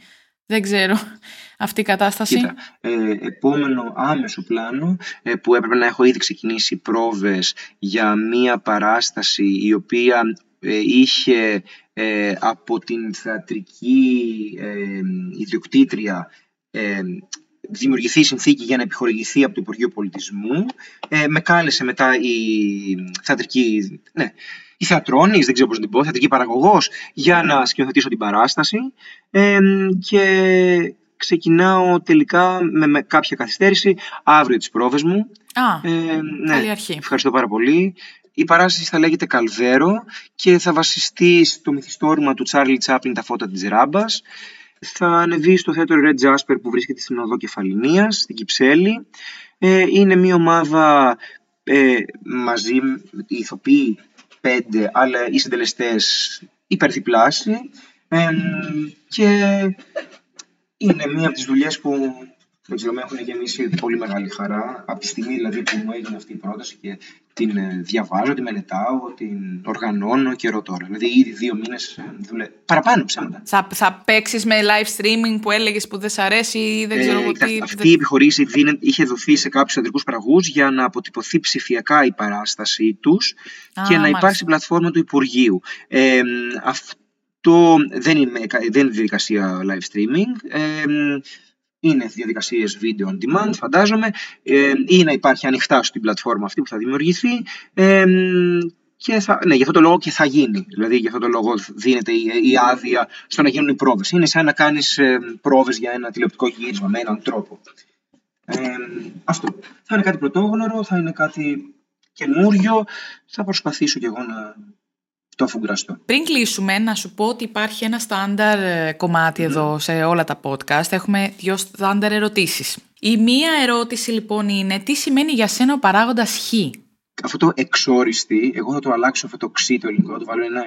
δεν ξέρω, αυτή η κατάσταση. Κοίτα, ε, επόμενο άμεσο πλάνο ε, που έπρεπε να έχω ήδη ξεκινήσει πρόβες για μία παράσταση η οποία ε, είχε ε, από την θεατρική ιδιοκτήτρια δημιουργηθεί η συνθήκη για να επιχορηγηθεί από το Υπουργείο Πολιτισμού. με κάλεσε μετά η θεατρική, ναι, η θεατρόνης, δεν ξέρω πώς να την πω, θεατρική παραγωγός, για να σκηνοθετήσω την παράσταση. και ξεκινάω τελικά με, με κάποια καθυστέρηση αύριο τις πρόβες μου. Α, ε, ναι, καλή αρχή. Ευχαριστώ πάρα πολύ. Η παράσταση θα λέγεται Καλβέρο και θα βασιστεί στο μυθιστόρημα του Τσάρλι Τσάπλιν «Τα φώτα της Ράμπας». Θα ανεβεί στο θέατρο Red Jasper που βρίσκεται στην οδό Κεφαλινίας, στην Κυψέλη. Ε, είναι μια ομάδα ε, μαζί, οι ηθοποιοί πέντε, αλλά οι συντελεστές υπερδιπλάσιοι. Ε, και είναι μία από τις δουλειές που δεν ξέρω, με έχουν γεμίσει πολύ μεγάλη χαρά. Από τη στιγμή δηλαδή που μου έγινε αυτή η πρόταση και την ε, διαβάζω, τη μελετάω, την οργανώνω καιρό τώρα. Δηλαδή ήδη δύο μήνες ε, δουλεύω. Παραπάνω ψέματα. Θα, θα παίξεις με live streaming που έλεγες που δεν σ' αρέσει ή δεν ξέρω ε, τι. Αυτή η επιχορήγηση είχε δοθεί σε κάποιους αντρικούς πραγού για να αποτυπωθεί ψηφιακά η παράστασή τους και να υπάρξει πλατφόρμα του Υπουργείου. Ε, αυτό δεν είναι, δεν είναι διαδικασία live streaming. Ε, είναι διαδικασίες video on demand, φαντάζομαι, ε, ή να υπάρχει ανοιχτά στην πλατφόρμα αυτή που θα δημιουργηθεί. Ε, και θα, ναι, για αυτό το λόγο και θα γίνει. Δηλαδή, για αυτό το λόγο δίνεται η, η άδεια στο να γίνουν οι πρόβες. Είναι σαν να κάνεις ε, πρόβες για ένα τηλεοπτικό γύρισμα με έναν τρόπο. Ε, αυτό. Θα είναι κάτι πρωτόγνωρο, θα είναι κάτι καινούριο. Θα προσπαθήσω κι εγώ να, το αφουγκραστώ. Πριν κλείσουμε, να σου πω ότι υπάρχει ένα στάνταρ ε, κομμάτι εδώ σε όλα τα podcast. Έχουμε δύο στάνταρ ερωτήσεις. Η μία ερώτηση λοιπόν είναι τι σημαίνει για σένα ο παράγοντας χ; Αυτό το εξόριστη, εγώ θα το αλλάξω αυτό το ξύ το ελληνικό, θα το βάλω ένα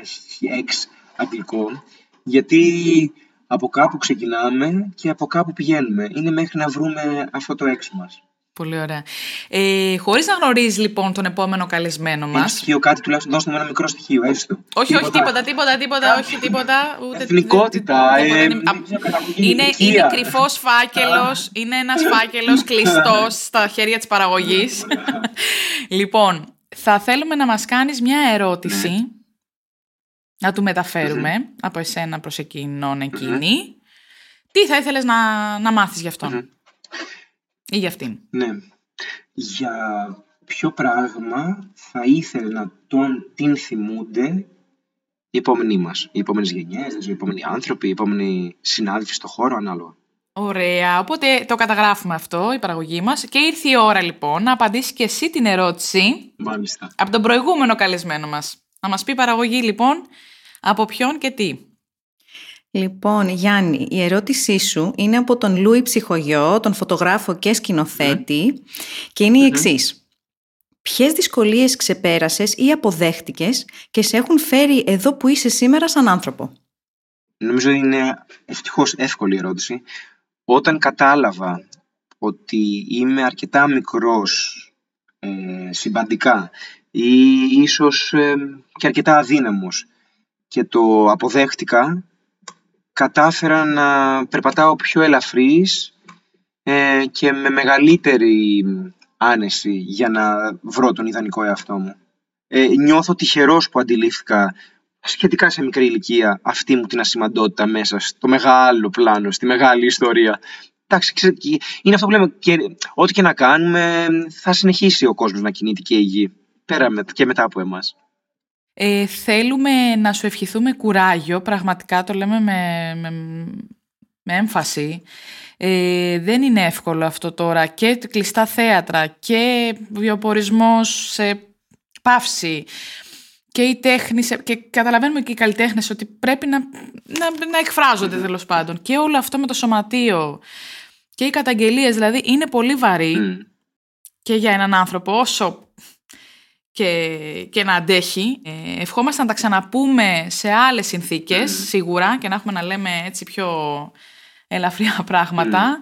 εξ αγγλικό, γιατί από κάπου ξεκινάμε και από κάπου πηγαίνουμε. Είναι μέχρι να βρούμε αυτό το έξι μας. Πολύ ωραία. Ε, Χωρίς να γνωρίζεις λοιπόν τον επόμενο καλεσμένο μας. στοιχείο κάτι, τουλάχιστον δώστε μου ένα μικρό στοιχείο, έστω. Όχι, τίποτα. όχι, τίποτα, τίποτα, τίποτα, όχι, τίποτα. Ούτε, Εθνικότητα. ε, είναι είναι, είναι κρυφός φάκελος, είναι ένας φάκελος κλειστός στα χέρια της παραγωγής. λοιπόν, θα θέλουμε να μας κάνεις μια ερώτηση. Ναι. Να του μεταφερουμε από εσένα προς εκείνον εκείνη. Τι θα ήθελες να, να μάθεις γι' αυτον ή για αυτήν. Ναι. Για ποιο πράγμα θα ήθελε να τον, την θυμούνται οι επόμενοι μας, οι επόμενες γενιές, οι επόμενοι άνθρωποι, οι επόμενοι συνάδελφοι στο χώρο, ανάλογα; Ωραία, οπότε το καταγράφουμε αυτό, η παραγωγή μας. Και ήρθε η ώρα λοιπόν να απαντήσεις και εσύ την ερώτηση Μάλιστα. από τον προηγούμενο καλεσμένο μας. Να μας πει η παραγωγή λοιπόν από ποιον και τι. Λοιπόν, Γιάννη, η ερώτησή σου είναι από τον Λούι Ψυχογιό, τον φωτογράφο και σκηνοθέτη και είναι η εξής. Ποιες δυσκολίες ξεπέρασες ή αποδέχτηκες και σε έχουν φέρει εδώ που είσαι σήμερα σαν άνθρωπο; Νομίζω είναι ευτυχώς εύκολη ερώτηση. Όταν κατάλαβα ότι είμαι αρκετά μικρός ε, συμπαντικά ή ίσως ε, και αρκετά αδύναμος και το αποδέχτηκα κατάφερα να περπατάω πιο ελαφρύς ε, και με μεγαλύτερη άνεση για να βρω τον ιδανικό εαυτό μου. Ε, νιώθω τυχερός που αντιλήφθηκα σχετικά σε μικρή ηλικία αυτή μου την ασημαντότητα μέσα στο μεγάλο πλάνο, στη μεγάλη ιστορία. Εντάξει, ξέρετε, είναι αυτό που λέμε, και, ό,τι και να κάνουμε θα συνεχίσει ο κόσμος να κινείται και η γη, πέρα και μετά από εμάς. Ε, θέλουμε να σου ευχηθούμε κουράγιο, πραγματικά το λέμε με, με, με έμφαση. Ε, δεν είναι εύκολο αυτό τώρα και κλειστά θέατρα και βιοπορισμός σε παύση και η τέχνης, και καταλαβαίνουμε και οι καλλιτέχνες ότι πρέπει να, να, να εκφράζονται τέλος πάντων. Και όλο αυτό με το σωματείο και οι καταγγελίες, δηλαδή είναι πολύ βαρύ και για έναν άνθρωπο όσο και, και να αντέχει. Ε, ευχόμαστε να τα ξαναπούμε σε άλλες συνθήκες, σίγουρα, και να έχουμε να λέμε έτσι πιο ελαφριά πράγματα.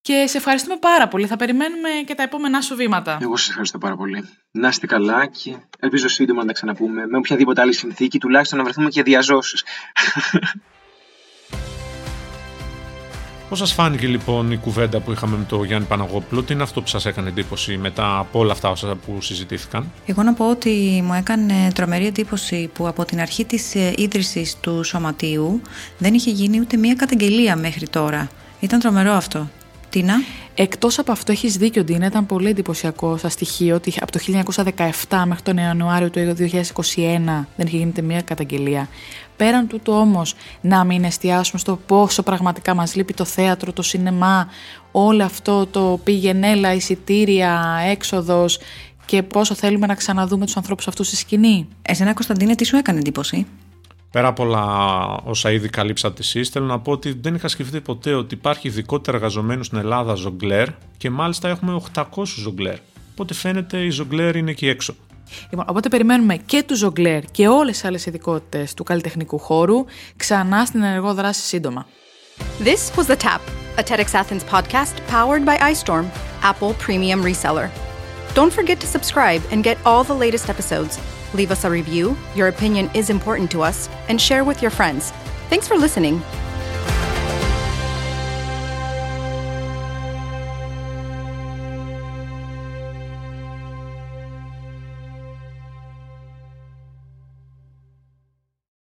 Και σε ευχαριστούμε πάρα πολύ. Θα περιμένουμε και τα επόμενά σου βήματα. Εγώ σα ευχαριστώ πάρα πολύ. Να είστε καλά και ελπίζω σύντομα να τα ξαναπούμε με οποιαδήποτε άλλη συνθήκη, τουλάχιστον να βρεθούμε και διαζώσεις. Πώς σας φάνηκε λοιπόν η κουβέντα που είχαμε με τον Γιάννη Παναγόπουλο, τι είναι αυτό που σας έκανε εντύπωση μετά από όλα αυτά όσα που συζητήθηκαν; Εγώ να πω ότι μου έκανε τρομερή εντύπωση που από την αρχή της ε, ίδρυσης του σωματείου δεν είχε γίνει ούτε μία καταγγελία μέχρι τώρα. Ήταν τρομερό αυτό. Τίνα. Εκτός από αυτό, έχεις δίκιο, Τίνα. Ήταν πολύ εντυπωσιακό στα στοιχείο ότι από το 1917 μέχρι τον Ιανουάριο του 2021 δεν είχε γίνει μία καταγγελία. Πέραν τούτου όμως, να μην εστιάσουμε στο πόσο πραγματικά μας λείπει το θέατρο, το σινεμά, όλο αυτό το πήγαινέλα, εισιτήρια, έξοδος και πόσο θέλουμε να ξαναδούμε τους ανθρώπους αυτούς στη σκηνή. Εσένα, Κωνσταντίνε, τι σου έκανε εντύπωση; Πέρα από όλα όσα ήδη καλύψατε εσείς, θέλω να πω ότι δεν είχα σκεφτεί ποτέ ότι υπάρχει ειδικότερα εργαζομένους στην Ελλάδα ζογκλέρ και μάλιστα έχουμε 800 ζογκλέρ. Οπότε φαίνεται η ζογκλέρ είναι εκεί έξω. Λοιπόν, οπότε περιμένουμε και τους ζογκλέρ και όλες τι άλλες ειδικότητες του καλλιτεχνικού χώρου ξανά στην ενεργό δράση σύντομα. This was The Tap, a TEDx Athens podcast powered by iStorm, Apple Premium Reseller. Don't forget to subscribe and get all the latest episodes. Leave us a review, your opinion is important to us, and share with your friends. Thanks for listening.